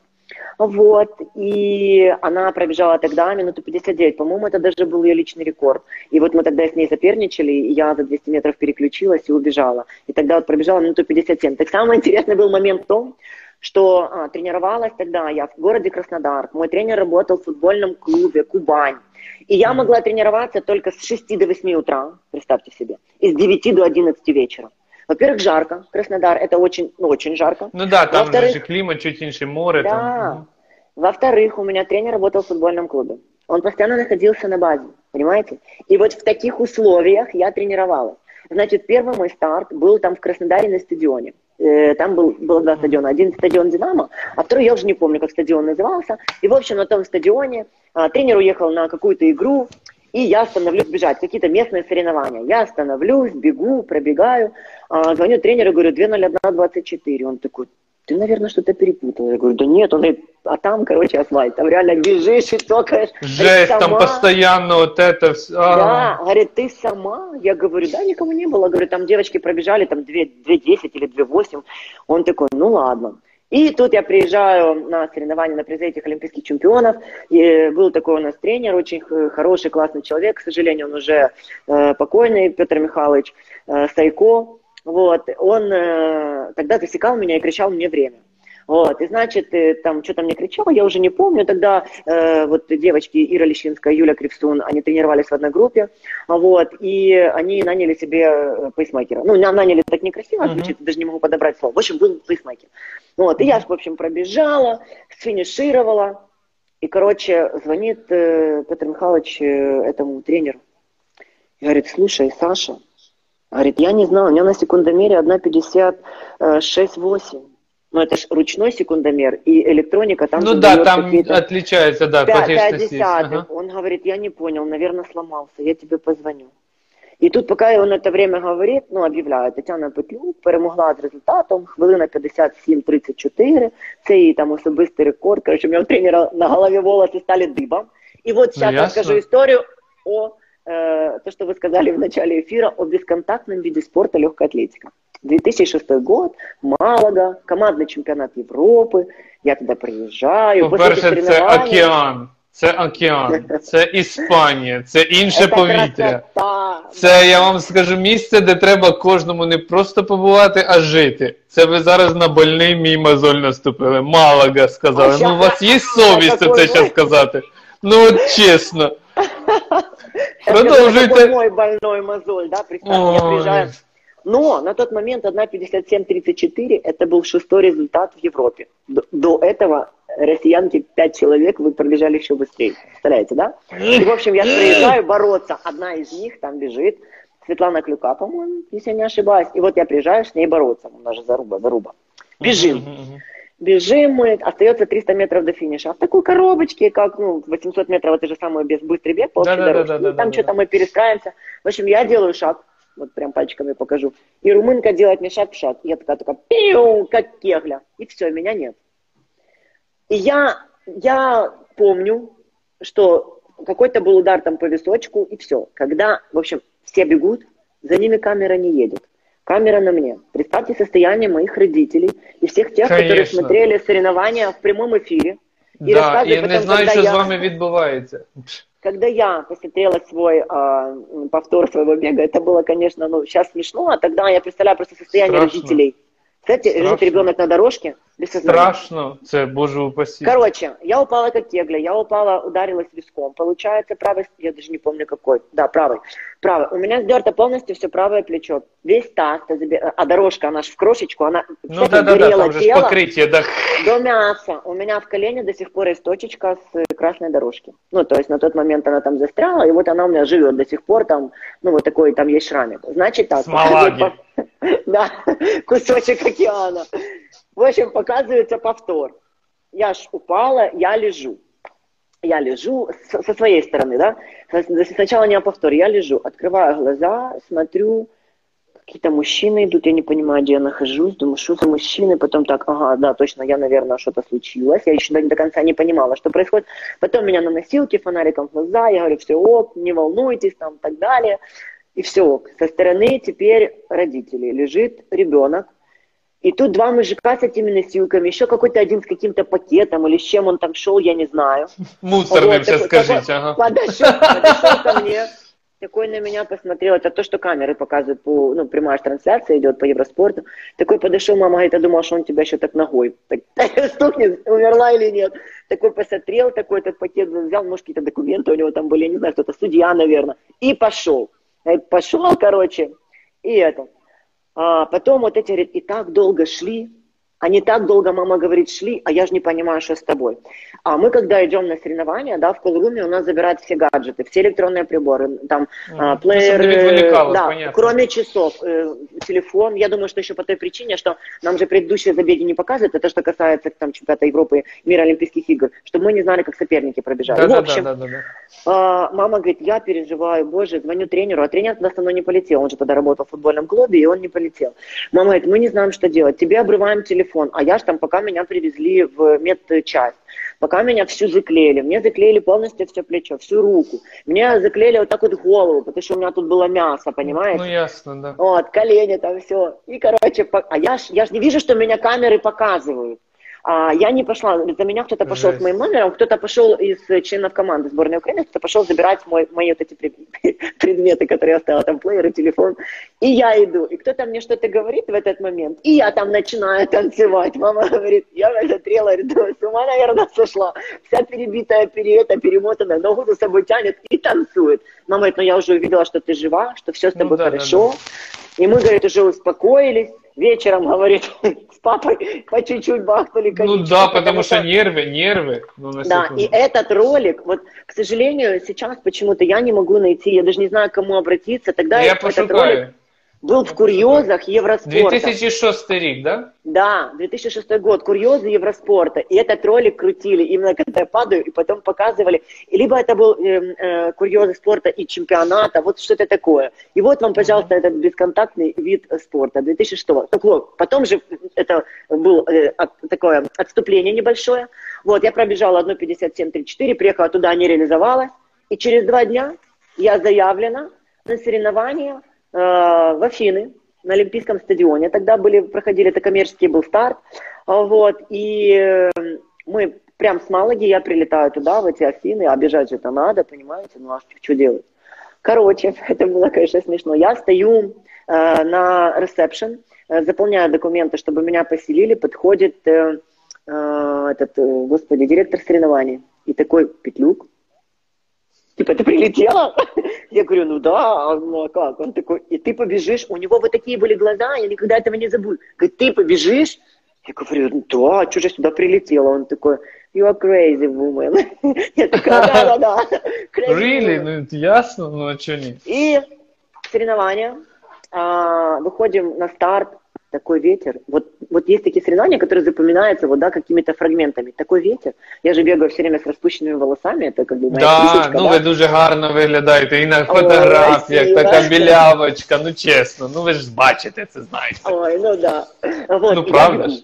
Вот, и она пробежала тогда минуту 59, по-моему, это даже был ее личный рекорд. И вот мы тогда с ней соперничали, и я за 200 метров переключилась и убежала. И тогда вот пробежала минуту 57. Так самый интересный был момент в том, что а, тренировалась тогда я в городе Краснодар. Мой тренер работал в футбольном клубе «Кубань». И я могла тренироваться только с 6 до 8 утра, представьте себе, и с 9 до 11 вечера. Во-первых, жарко. Краснодар – это очень, ну, очень жарко. Ну да, там Во-вторых- же клімат, чуть інше море. Да. Там. Во-вторых, у меня тренер работал в футбольном клубе. Он постоянно находился на базе, понимаете? И вот в таких условиях я тренировалась. Значит, первый мой старт был там в Краснодаре на стадионе. Э, Там был, было два стадиона. Один стадион «Динамо», а второй я уже не помню, как стадион назывался. И, в общем, на том стадионе а, тренер уехал на какую-то игру, и я становлюсь бежать, какие-то местные соревнования. Я становлюсь, бегу, пробегаю, а, звоню тренеру, говорю, 2.01.24. Он такой, ты, наверное, что-то перепутал. Я говорю, да нет, он говорит, а там, короче, асфальт, там реально бежишь и цокаешь. Жесть, там Сама. постоянно вот это все. Да, говорит, ты сама? Я говорю, да, никого не было. Говорю, там девочки пробежали, там 2.10 или 2.8. Он такой, ну ладно. И тут я приезжаю на соревнования на призы этих олимпийских чемпионов. И был такой у нас тренер, очень хороший, классный человек. К сожалению, он уже э, покойный, Петр Михайлович э, Сайко. Вот, он э, тогда засекал меня и кричал мне время. Вот, и значит, э, там что-то мне кричал, я уже не помню. Тогда э, вот девочки Ира Лещинская, Юля Кривсун, они тренировались в одной группе, вот, и они наняли себе э, пейсмейкера. Ну, на- наняли так некрасиво Мгм. звучит, даже не могу подобрать слово. В общем, был пейсмейкер. Вот, и я, в общем, пробежала, сфинишировала, и, короче, звонит э, Петр Михайлович э, этому тренеру. И говорит, слушай, Саша, говорит, я не знал, у меня на секундомере 1.56.8. Ну, это ж ручной секундомер, и электроника там... Ну же да, дает там какие-то отличается, да, пять- пять потечность есть. десятых. Ага. Он говорит, я не понял, наверное, сломался, я тебе позвоню. І тут, поки он это время говорить, ну, об'являє, Тетяна Петлюк перемогла з результатом, хвилина 57-34, це її там особистий рекорд. Короче, у меня у тренера на голове волосы стали дыбом. И вот сейчас Ну, ясно. расскажу историю о, э, то, что вы сказали в начале эфира, о бесконтактном виде спорта легкая атлетика. 2006 год, Малага, командный чемпионат Европы, я туда приезжаю. после этих По-перше, це соревнований- океан. Це океан, це Іспанія, це інше Это повітря. красота. Це я вам скажу місце, де треба кожному не просто побувати, а жити. Це ви зараз на больний мій мозоль наступили. Малага сказали. Ну, у вас є совість Такой це зараз мой. сказати. Ну от чесно. Продолжите. мой больной мозоль, да, представь, я приезжаю. Но на тот момент 1.57.34 это был шестой результат в Европе. До, этого россиянки, пять человек, вы пробежали еще быстрее. Представляете, да? И, в общем, я приезжаю бороться. Одна из них там бежит, Светлана Клюка, по-моему, если я не ошибаюсь. И вот я приезжаю с ней бороться. У нас же заруба, заруба. Бежим. Бежим мы, остается 300 метров до финиша. А в такой коробочке, как, ну, 800 метров, это же самый без быстрый бег по общей да, дорожке. Да, да, да, там да, что-то да. мы перестраиваемся. В общем, я делаю шаг, вот прям пальчиками покажу. И румынка делает мне шаг в шаг. И я такая, такая, пиу, как кегля. И все, меня нет. И я, я помню, что какой-то был удар там по височку, и все. Когда, в общем, все бегут, за ними камера не едет. Камера на мне. Представьте состояние моих родителей и всех тех, Конечно. которые смотрели соревнования в прямом эфире. І да, і не знаю, що я... з вами відбувається. Когда я посмотрела свой э, повтор своего бега, это было, конечно, ну, сейчас смешно, а тогда я представляю просто состояние Страшно. родителей. Кстати, лежит ребенок на дорожке, без сознания. Страшно, це боже упаси. Короче, я упала как кегля, я упала, ударилась виском. Получается, правый, я даже не помню какой, да, правый. Правый. У меня сдерто полностью все правое плечо. Весь таз, а дорожка, она же в крошечку, она ну, да, да, да, там же покрытие, да. До мяса. У меня в колене до сих пор есть точечка с красной дорожки. Ну, то есть на тот момент она там застряла, и вот она у меня живет до сих пор там, ну, вот такой там есть шрамик. Значит так. Смолаги. Да, кусочек океана. В общем, показывается повтор. Я ж упала, я лежу. Я лежу со своей стороны, да. Сначала не повтор, я лежу, открываю глаза, смотрю, какие-то мужчины идут, я не понимаю, где я нахожусь, думаю, что за мужчины, потом так, ага, да, точно, я, наверное, что-то случилось, я еще до конца не понимала, что происходит. Потом меня на носилке фонариком в глаза, я говорю, все ок, не волнуйтесь, там, так далее. И все, со стороны теперь родители. Лежит ребенок, и тут два мужика с этими носилками, еще какой-то один с каким-то пакетом или с чем он там шел, я не знаю. Мусорным вот, сейчас такой, скажите, ага. Подошел, подошел ко мне, такой на меня посмотрел, это то, что камеры показывают, по, ну, прямая трансляция идет по Евроспорту. Такой подошел, мама говорит, я думала, что он тебя еще так ногой так, стукнет, умерла или нет. Такой посмотрел, такой этот пакет взял, может, какие-то документы у него там были, я не знаю, кто-то судья, наверное, и пошел. Пошел, короче, и это. А потом вот эти, и так долго шли, они так долго, мама говорит, шли, а я же не понимаю, что с тобой. А мы, когда идем на соревнования, да, в колруме у нас забирают все гаджеты, все электронные приборы, там, mm. плееры, да, понятно. кроме часов, э, телефон. Я думаю, что еще по той причине, что нам же предыдущие забеги не показывают, это что касается там чемпионата Европы, мира Олимпийских игр, чтобы мы не знали, как соперники пробежали. Да, в общем, да, да, да, да. Э, мама говорит, я переживаю, боже, звоню тренеру, а тренер туда со мной не полетел, он же тогда работал в футбольном клубе, и он не полетел. Мама говорит, мы не знаем, что делать, тебе обрываем телефон, телефон, а я ж там, пока меня привезли в медчасть, пока меня всю заклеили, мне заклеили полностью все плечо, всю руку, мне заклеили вот так вот голову, потому что у меня тут было мясо, понимаете? Ну, ясно, да. Вот, колени там все, и, короче, а я ж, я ж не вижу, что меня камеры показывают. А, я не пошла, за меня кто-то пошел Жесть. с моим номером, кто-то пошел из членов команды сборной Украины, кто-то пошел забирать мой, мои вот эти предметы, которые я оставила, там плееры, телефон. И я иду, и кто-то мне что-то говорит в этот момент, и я там начинаю танцевать. Мама говорит, я смотрела, думаю, с ума, наверное, сошла. Вся перебитая, переета, перемотанная, ногу за собой тянет и танцует. Мама говорит, ну я уже увидела, что ты жива, что все с ну тобой ну, да, хорошо. Да, да. И мы, говорит, уже успокоились вечером, говорит, с папой по чуть-чуть бахнули коньячок. Ну да, потому что нервы, нервы. Ну, да, и этот ролик, вот, к сожалению, сейчас почему-то я не могу найти, я даже не знаю, к кому обратиться. Тогда я этот ролик был в курьезах Евроспорта. 2006 рік, да? Да, 2006 год, курьезы Евроспорта. И этот ролик крутили, именно когда я падаю, и потом показывали. И либо это был э, э, курьезы спорта и чемпионата, вот что-то такое. И вот вам, пожалуйста, этот бесконтактный вид спорта 2006. Так вот, потом же это было э, такое отступление небольшое. Вот, я пробежала 1.57.34, приехала туда, не реализовалась. И через два дня я заявлена на соревнования Э, в Афины на Олимпийском стадионе. Тогда были, проходили, это коммерческий был старт. Вот, и э, мы прям с Малаги, я прилетаю туда, в эти Афины, а бежать же это надо, понимаете, ну а что делать? Короче, это было, конечно, смешно. Я стою э, на ресепшн, э, заполняю документы, чтобы меня поселили, подходит э, э, этот, э, господи, директор соревнований. И такой, Петлюк, типа, ты прилетела? Я говорю, ну да, ну а как? Он такой, и ты побежишь? У него вот такие были глаза, я никогда этого не забуду. Говорит, ты побежишь? Я говорю, ну да, что же сюда прилетела? Он такой, you are crazy woman. Я такая, да-да-да. Really? woman». Ну ясно, ну а чого ні? И соревнования. А, выходим на старт Такой ветер. Вот, вот есть такие соревнования, которые запоминаются вот, да, какими-то фрагментами. Такой ветер. Я же бегаю все время с распущенными волосами. Это как бы моя Да, фишечка, ну да. ви дуже гарно виглядаєте і на фотографіях, спасибо. така білявочка, ну чесно, ну ви ж бачите це, знаєте. Ой, ну да. Вот, Ну, и я правда бегу, ж.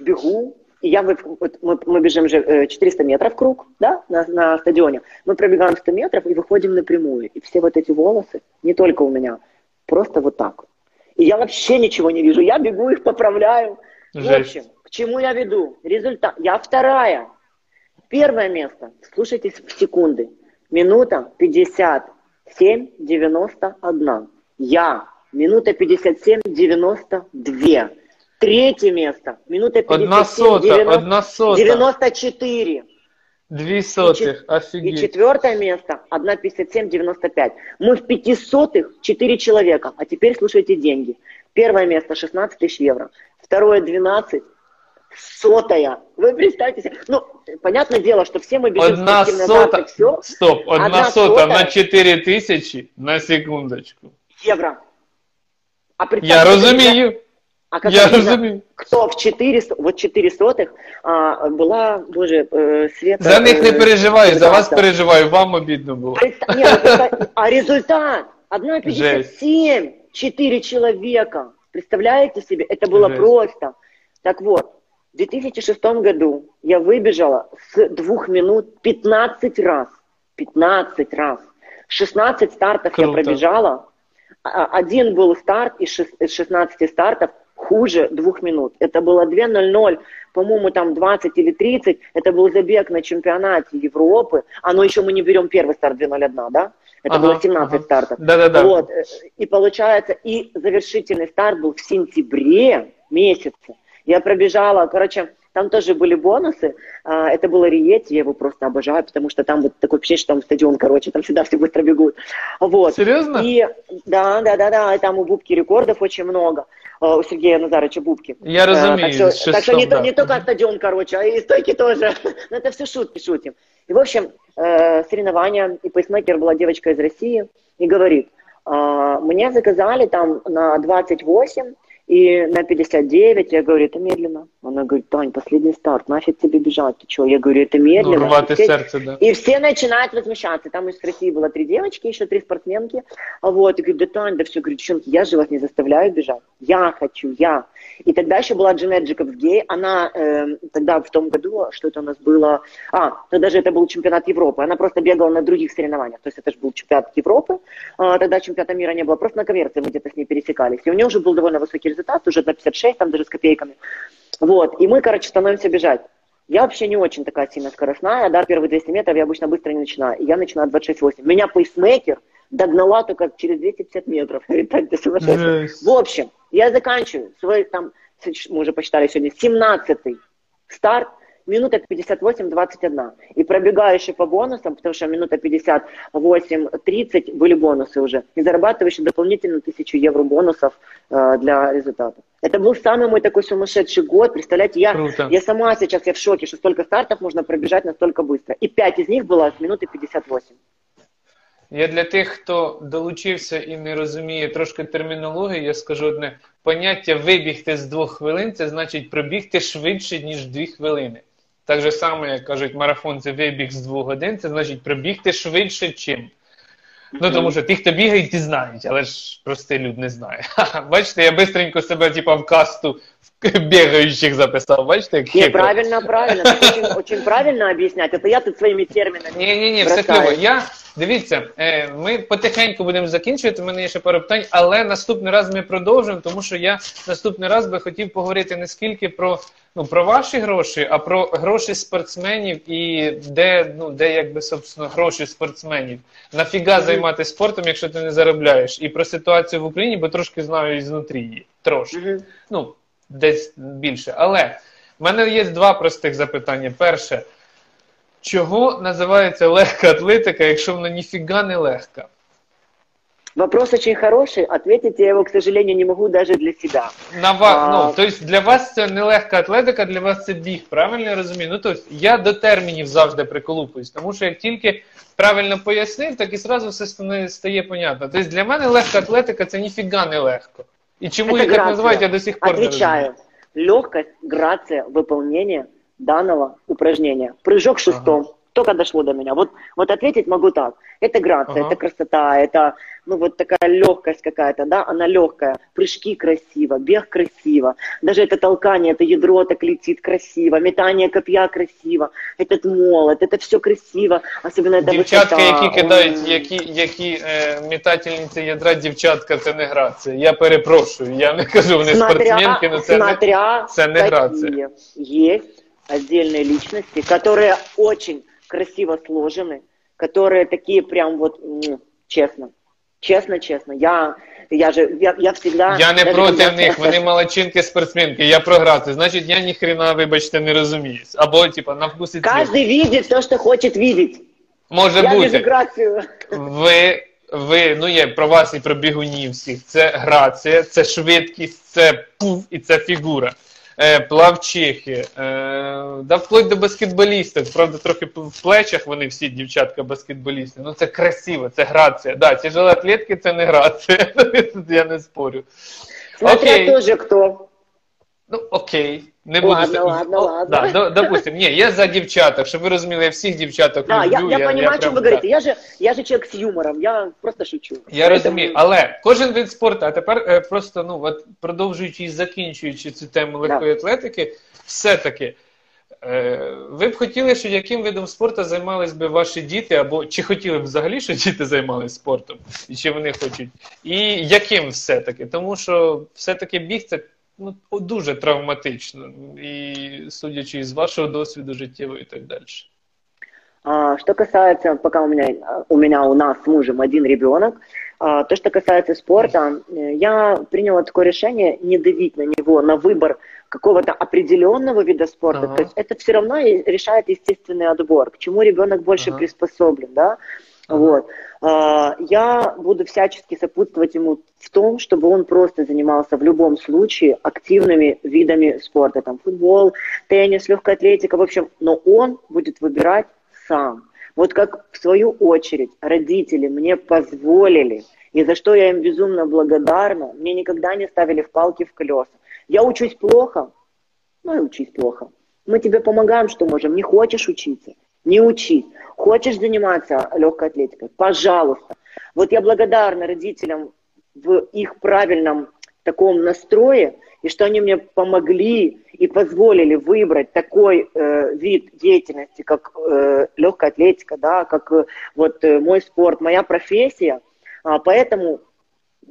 бегу, и я, вы- вот мы, мы бежим же э, 400 метров круг, да, на, на стадионе. Мы пробегаем 100 метров и выходим напрямую. И все вот эти волосы, не только у меня, просто вот так. И я вообще ничего не вижу. Я бегу, их поправляю. В Жесть. общем, к чему я веду? Результат. Я вторая. Первое место. Слушайтесь в секунды. Минута 57-91. Я. Минута 57-92. Третье место. Минута 57 Одна сота, одна сота, 94. дві сотих, И офігеть. четвертое место 1,57,95. Мы в пятисотых 4 человека. А теперь слушайте деньги. Первое место 16 тысяч евро. Второе 12. Сотая. Вы представьте себе. Ну, понятное дело, что все мы бежим Одна спортивный азарт сота, и все. стоп, одна Одна сота сота. на 4 тисячі на секундочку. Евро. А Я представьте себе, розумію, А как я розумію. кто в 4, вот 4 сотых а, была, боже, э, Света... За них не э, переживаю, за вас переживаю, вам обідно було. Представ- не, ну, а результат 1,57, 4 человека. Представляете себе? Это было Жесть. просто. Так вот, в 2006 году я выбежала с двух минут 15 раз. 15 раз. 16 стартов Круто. я пробежала. А- Один был старт из 16 стартов хуже двух минут. Это было 2.00, по-моему, там 20 или 30. Это был забег на чемпионате Европы. А но еще мы не берем первый старт 2.01, да? Это Ага, было 17 ага. стартов. Да-да-да. Вот. э, И получается, и завершительный старт был в сентябре месяце. Я пробежала, короче, там тоже были бонусы. А, Это было Риети, я его просто обожаю, потому что там вот такое впечатление, что там стадион, короче, там всегда все быстро бегут. Вот. Серйозно? И да, да, да, да, и там у Бубки рекордов очень много. А, У Сергея Назаровича Бубки. Я Э, разумею, Так что, с так что не, шестом, да. не только стадион, короче, а и стойки тоже. Но это все шутки шутим. И, в общем, э, соревнования, и пейсмейкер была девочка из России, и говорит, «А, мне заказали там на 28 и на 59. Я говорю, это медленно. Она говорит, Тань, последний старт, нафиг тебе бежать, ты что? Я говорю, это Ну, медленно. рвати Все- серце, да. и все начинают возмущаться. Там из России было три девочки, еще три спортсменки. А Вот, и говорит, да Тань, да все, говорю, девчонки, я же вас не заставляю бежать. Я хочу, я. И тогда еще была Джанет Джековсгей. Она э, тогда в том году, что это у нас было... А, тогда же это был чемпионат Европы. Она просто бегала на других соревнованиях. То есть это же был чемпионат Европы. А, тогда чемпионата мира не было. Просто на коммерции мы где-то с ней пересекались. И у нее уже был довольно высокий результат, уже на 56, там даже с копейками. Вот, и мы, короче, становимся бежать. Я вообще не очень такая сильно скоростная, да, первые 200 метров я обычно быстро не начинаю, и я начинаю 26-8. Меня пейсмейкер догнала только через 250 метров. В общем, я заканчиваю свой там, мы уже посчитали сегодня, 17-й старт, минута 58-21. И пробегаю еще по бонусам, потому что минута 58-30 были бонусы уже. И зарабатываю еще дополнительно 1000 евро бонусов э, для результата. Это был самый мой такой сумасшедший год. Представляете, я, Круто. я сама сейчас я в шоке, что столько стартов можно пробежать настолько быстро. И 5 из них было с минуты 58. Я для тих, хто долучився і не розуміє трошки термінології, я скажу одне: поняття вибігти з двох хвилин це значить пробігти швидше, ніж дві хвилини. Так же само, як кажуть, марафон це вибіг з двох годин, це значить пробігти швидше, чим. Ну тому що ті, хто бігають, ті знають, але ж простий люд не знає. Бачите, я бистренько себе типа в касту в бігаючих записав. Бачите, як Не, хитро. правильно, правильно. Так очень, очень правильно объяснять. Это я тут своими терминами. Ні, ні, ні, все бросаю. Я дивіться, е, ми потихеньку будемо закінчувати. У мене є ще пару питань, але наступний раз ми продовжимо, тому що я наступний раз би хотів поговорити не скільки про ну про ваші гроші, а про гроші спортсменів і де ну де якби собственно гроші спортсменів. Нафіга займатися спортом, якщо ти не заробляєш, і про ситуацію в Україні, бо трошки знаю ізнутрі її. Трошки ну, десь більше. Але в мене є два простих запитання. Перше, чого називається легка атлетика, якщо вона ніфіга не легка? Вопрос очень хороший. Ответить я его, к сожалению, не могу даже для себя. На ва... а... ну, тобто для вас це не легка атлетика, для вас це біг, правильно я розумію? Ну, тобто я до термінів завжди приколупуюсь, тому що як тільки правильно пояснив, так і зразу все стає понятно. Тобто для мене легка атлетика це ніфіга не легко. І чому її так називають, я до сих пор Отвечаю. не розумію. Легкость, грация выполнения данного упражнения. Прыжок шестом. Ага только дошло до меня. Вот, вот ответить могу так. Это грация, ага. это красота, это ну вот такая легкость какая-то, да, она легкая. Прыжки красиво, бег красиво. Даже это толкание, это ядро так летит красиво, метание копья красиво, этот молот, это все красиво, особенно это Дівчатка, висота. які кидають, які, які е, метательниці ядра, дівчатка, це не грація. Я перепрошую, я не кажу, вони спортсменки, но це смотря не, це не грація. Есть отдельные личности, которые очень красиво сложены, которые такие прям вот, честно, честно, честно, я, я же, я, я всегда... Я не проти когда... них, вони молодчинки спортсменки, я програти, значить я ні хрена, вибачте, не розумію. Або, типа, на вкус і Каждый видит то, что хочет видеть. Може я бути. грацію. Ви, ви, ну є про вас і про бігунів всіх, це грація, це швидкість, це пуф і це фігура е, плавчихи, е, да вплоть до баскетболісток. Правда, трохи в плечах вони всі дівчатка баскетболісти. Ну це красиво, це грація. Да, тяжелоатлетки це не грація. Я не спорю. Смотря Окей. тоже кто. Ну, окей. Не буду ладно, ладно, ладно. Да, допустим, ні, я за дівчаток, щоб ви розуміли, я всіх дівчаток да, люблю. Я, я, я понимаю, о чем вы говорите. Я же, я же человек с юмором, я просто шучу. Я Поэтому... розумію, але кожен вид спорту, а тепер е, просто, ну, от продовжуючи і закінчуючи цю тему легкої да. атлетики, все-таки, е, ви б хотіли, що яким видом спорту займались би ваші діти, або чи хотіли б взагалі, що діти займалися спортом, і чи вони хочуть, і яким все-таки? Тому що все-таки біг це ну, дуже травматично, і судячи із вашого досвіду життєвого і так далі. А, что касается, пока у меня, у меня, у нас с мужем один ребенок, а, то, что касается спорта, я приняла такое решение не давить на него, на выбор какого-то определенного вида спорта. Ага. То есть это все равно решает естественный отбор, к чему ребенок больше ага. приспособлен, да. Вот. А, я буду всячески сопутствовать ему в том, чтобы он просто занимался в любом случае активными видами спорта, там футбол, теннис, легкая атлетика, в общем, но он будет выбирать сам. Вот как в свою очередь родители мне позволили, и за что я им безумно благодарна, мне никогда не ставили в палки в колеса. Я учусь плохо, ну и учись плохо. Мы тебе помогаем, что можем. Не хочешь учиться, не учись. Хочешь заниматься легкой атлетикой? Пожалуйста. Вот я благодарна родителям в их правильном таком настрое, и что они мне помогли и позволили выбрать такой э, вид деятельности, как э, легкая атлетика, да, как э, вот э, мой спорт, моя профессия. А, поэтому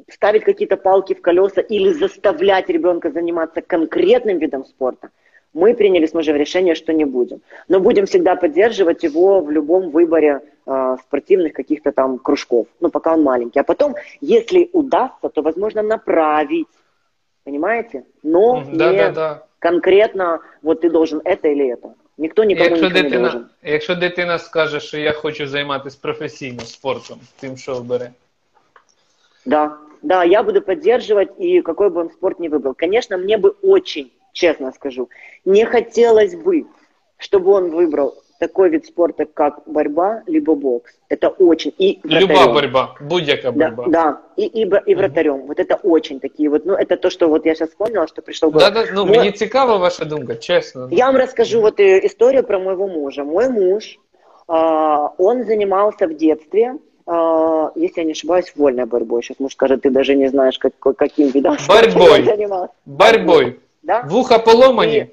ставить какие-то палки в колеса или заставлять ребенка заниматься конкретным видом спорта, мы приняли с мужем решение, что не будем. Но будем всегда поддерживать его в любом выборе э, спортивных каких-то там кружков, ну, пока он маленький. А потом, если удастся, то, возможно, направить, понимаете? Но да, не да, да. конкретно, вот ты должен это или это. Ніхто нікому якщо дитина, не должен. Якщо дитина скаже, що я хочу займатися професійним спортом, тим, що обере. Да, да, я буду поддерживать, и какой бы он спорт ни выбрал. Конечно, мне бы очень честно скажу. Не хотелось бы, чтобы он выбрал такой вид спорта, как борьба, либо бокс. Это очень... И Любая борьба, будь-яка борьба. Да, да. и, и, и вратарем. Mm-hmm. Вот это очень такие вот, ну, это то, что вот я сейчас вспомнила, что пришло. Да, да, ну, Мой... мені цікава ваша думка, честно. Я вам расскажу вот э, историю про моего мужа. Мой муж, э, он занимался в детстве, э, если я не ошибаюсь, вольной борьбой. Сейчас муж скажет, ты даже не знаешь, как, каким видом Борьбой. занимался. Борьбой. Да? В ухо поломани?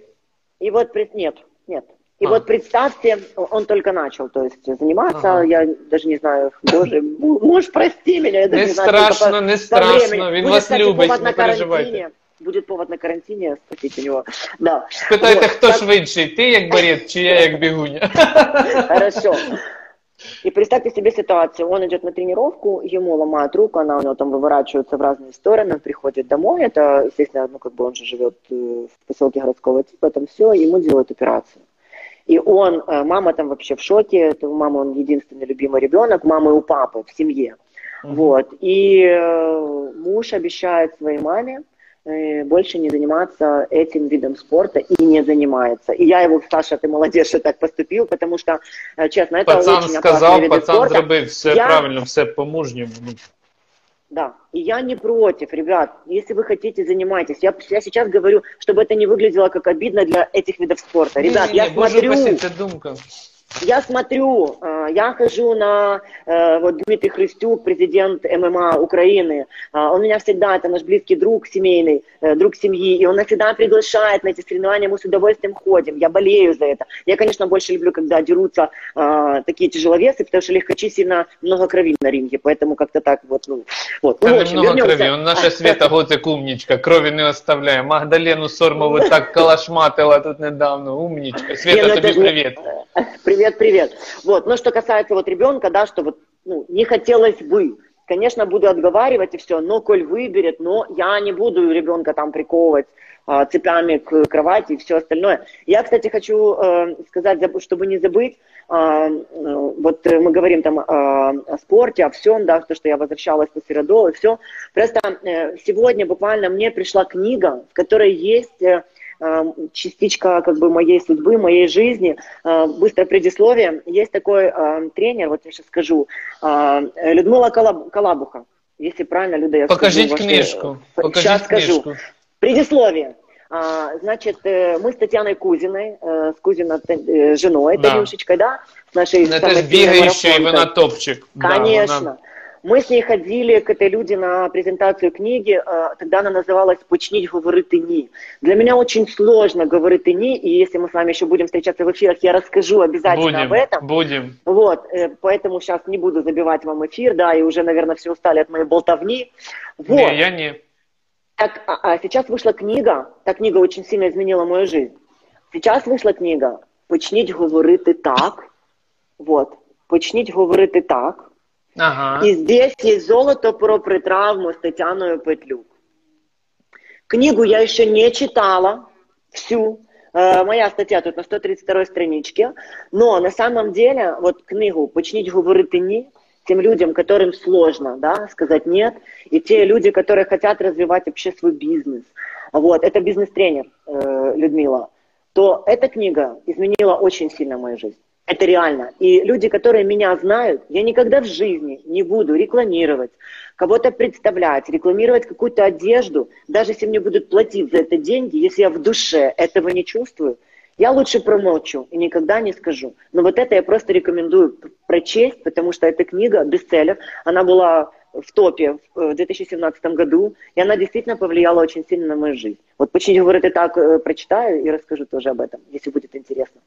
И, и вот, нет, нет. И а. вот представьте, он только начал, то есть заниматься, ага. я даже не знаю, боже, муж, прости меня, я даже не, не знаю, страшно, не страшно, він вас любить, не переживайте. Будет повод на карантине, спросите у него. Да. Спитайте, вот, хто так... швидший, ти як барет, чи я як бігуня? Хорошо. И представьте себе ситуацию, он идет на тренировку, ему ломают руку, она у него там выворачивается в разные стороны, он приходит домой, это, естественно, ну, как бы он же живет э, в поселке городского типа, там все, ему делают операцию. И он, э, мама там вообще в шоке, это у мамы он единственный любимый ребенок, мамы у папы в семье. Вот. И э, муж обещает своей маме, больше не заниматься этим видом спорта и не занимается. И я его, Саша, ты молодец, что так поступил, потому что, э, честно, это пацан очень сказав, вид пацан спорта. зробив все я... правильно, все по-мужньому. Да, и я не против, ребят, если вы хотите, занимайтесь. Я, я сейчас говорю, чтобы это не выглядело как обидно для этих видов спорта. Ребят, не, не, я не, Боже смотрю... упаси, це думка. Я смотрю, э, я хожу на, э, вот Дмитрий Христюк, президент ММА Украины, э, он меня всегда, это наш близкий друг семейный, друг семьи, и он нас всегда приглашает на эти соревнования, мы с удовольствием ходим, я болею за это. Я, конечно, больше люблю, когда дерутся такие тяжеловесы, потому что легкочи сильно много крови на ринге, поэтому как-то так вот, ну, вот. Ну, общем, много вернемся. крови, он наша Света Гоцик умничка, крови не оставляє. Магдалену Сормову так калашматила тут недавно, умничка. Света, ну, тобі привіт. Привет, привет. Вот, но что касается вот ребенка, да, что вот ну, не хотелось бы, конечно, буду отговаривать и все, но коль выберет, но я не буду ребенка там приковывать а, цепями к кровати и все остальное. Я, кстати, хочу э, сказать, чтобы не забыть, а, э, вот мы говорим там о, спорте, о всем, да, то, что я возвращалась на Сиродол и все. Просто э, сегодня буквально мне пришла книга, в которой есть э, Э, частичка как бы моей судьбы, моей жизни. Э, быстрое предисловие. Есть такой э, тренер, вот я сейчас скажу, Людмила Калабуха. Если правильно, Люда, я Покажите скажу. книжку. Покажите сейчас книжку. скажу. Предисловие. Значит, мы с Татьяной Кузиной, с Кузиной женой, да. Танюшечкой, да, с нашей Это же бегающая на топчик. Конечно. Да, мы с ней ходили к этой люди на презентацию книги, э, тогда она называлась «Почнить говорити ні». Для меня очень сложно говорить ні, и если мы с вами еще будем встречаться в эфирах, я расскажу обязательно будем, об этом. Будем. Вот, э, поэтому сейчас не буду забивать вам эфир, да, и уже, наверное, все устали от моей болтовни. Вот. Не, я не. Так, а, а сейчас вышла книга, та книга очень сильно изменила мою жизнь. Сейчас вышла книга «Почніть говорити так». Вот, «Почніть говорити так». Ага. И здесь есть золото про притравму с Татьяной Петлюк. Книгу я еще не читала всю. Э, моя статья тут на 132 страничке. Но на самом деле, вот книгу «Почніть говорити ні» тем людям, которым сложно да, сказать «нет», и те люди, которые хотят развивать вообще свой бизнес. Вот, это бизнес-тренер э, Людмила. То эта книга изменила очень сильно мою жизнь. Это реально. И люди, которые меня знают, я никогда в жизни не буду рекламировать, кого-то представлять, рекламировать какую-то одежду, даже если мне будут платить за это деньги, если я в душе этого не чувствую, я лучше промолчу и никогда не скажу. Но вот это я просто рекомендую прочесть, потому что эта книга бестселлер, она была в топе в 2017 году, и она действительно повлияла очень сильно на мою жизнь. Вот почему говорят, я так э, прочитаю и расскажу тоже об этом, если будет интересно.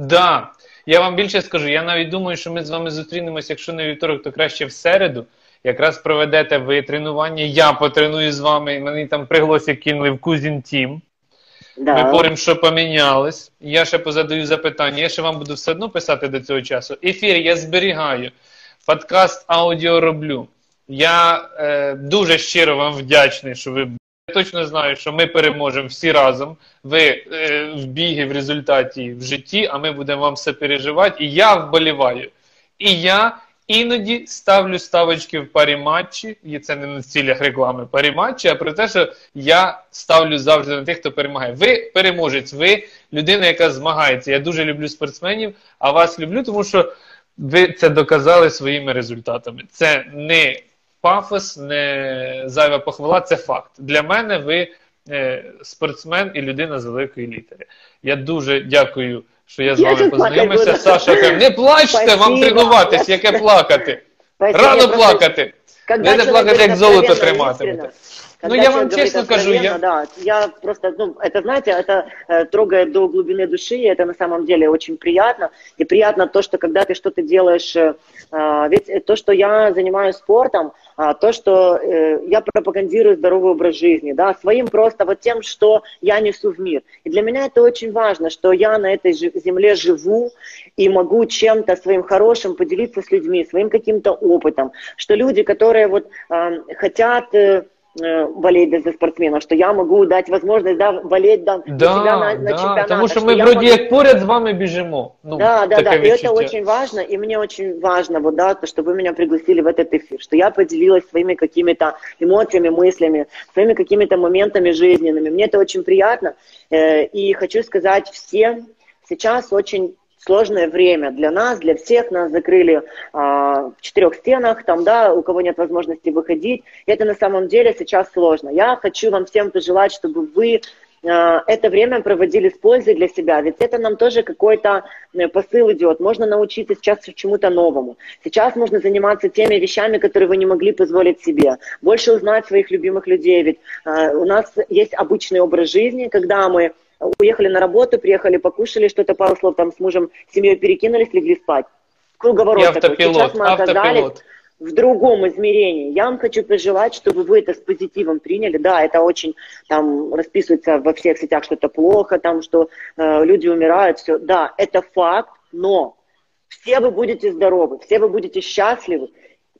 Да, я вам більше скажу. Я навіть думаю, що ми з вами зустрінемося, якщо не вівторок, то краще в середу. Якраз проведете ви тренування, я потреную з вами, мені там пригласик кинули в Кузін Тім. Да. Ми говоримо, що помінялось. Я ще позадаю запитання. Я ще вам буду все одно писати до цього часу. Ефір я зберігаю. Подкаст аудіо роблю. Я е, дуже щиро вам вдячний, що ви точно знаю, що ми переможемо всі разом. Ви е, в бігі в результаті в житті, а ми будемо вам все переживати. І я вболіваю. І я іноді ставлю ставочки в парі матчі, і це не на цілях реклами парі матчі, а про те, що я ставлю завжди на тих, хто перемагає. Ви переможець, ви людина, яка змагається. Я дуже люблю спортсменів, а вас люблю, тому що ви це доказали своїми результатами. Це не пафос, не зайва похвала, це факт. Для мене ви е, спортсмен і людина з великої літери. Я дуже дякую, що я з вами познайомився. Саша, каже, не плачте, вам тренуватись, яке плакати. Рано плакати. Не плакати, як золото триматимете. Когда ну, я вам честно скажу, я... Да, я просто, ну, это, знаете, это э, трогает до глубины души, и это на самом деле очень приятно. И приятно то, что когда ты что-то делаешь, э, а, ведь то, что я занимаюсь спортом, э, то, что э, я пропагандирую здоровый образ жизни, да, своим просто вот тем, что я несу в мир. И для меня это очень важно, что я на этой земле живу и могу чем-то своим хорошим поделиться с людьми, своим каким-то опытом, что люди, которые вот э, хотят... Э, э, болеть за спортсменов, что я могу дать возможность да, болеть да, за Да, себя на, на да, чемпионатах. тому що что ми я вроді могу- як поряд з вами біжимо. Ну, да, да, таке да, и это відчуття. очень важно, и мне очень важно, вот, да, то, что вы меня пригласили в этот эфир, что я поделилась своими какими-то эмоциями, мыслями, своими какими-то моментами жизненными. Мне это очень приятно, э, и хочу сказать всем, сейчас очень сложное время для нас, для всех нас закрыли а, в четырех стенах, там, да, у кого нет возможности выходить. И это на самом деле сейчас сложно. Я хочу вам всем пожелать, чтобы вы а, это время проводили с пользой для себя, ведь это нам тоже какой-то э, посыл идет. Можно научиться сейчас чему-то новому. Сейчас можно заниматься теми вещами, которые вы не могли позволить себе. Больше узнать своих любимых людей, ведь э, у нас есть обычный образ жизни, когда мы уехали на работу, приехали, покушали что-то, пару слов там с мужем, с семьей перекинулись, легли спать. Круговорот І такой. автопілот, Сейчас мы оказались автопілот. в другом измерении. Я вам хочу пожелать, чтобы вы это с позитивом приняли. Да, это очень там расписывается во всех сетях, что это плохо, там, что э, люди умирают, все. Да, это факт, но все вы будете здоровы, все вы будете счастливы,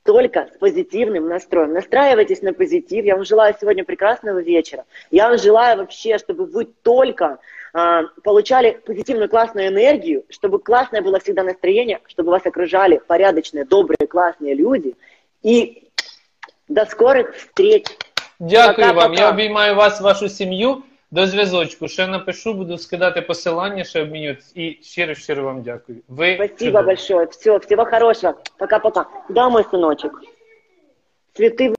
только с позитивным настроем. Настраивайтесь на позитив. Я вам желаю сегодня прекрасного вечера. Я вам желаю вообще, чтобы вы только а, получали позитивную классную энергию, чтобы классное было всегда настроение, чтобы вас окружали порядочные, добрые, классные люди. И до скорых встреч. Дякую вам. Пока-пока. Я обіймаю вас, вашу сім'ю. До зв'язочку. Ще напишу, буду скидати посилання, ще обмінюватися. І щиро, щиро вам дякую. Ви Спасибо чудові. большое. Все, всего хорошего. Пока-пока. Да, мой сыночек. Цветы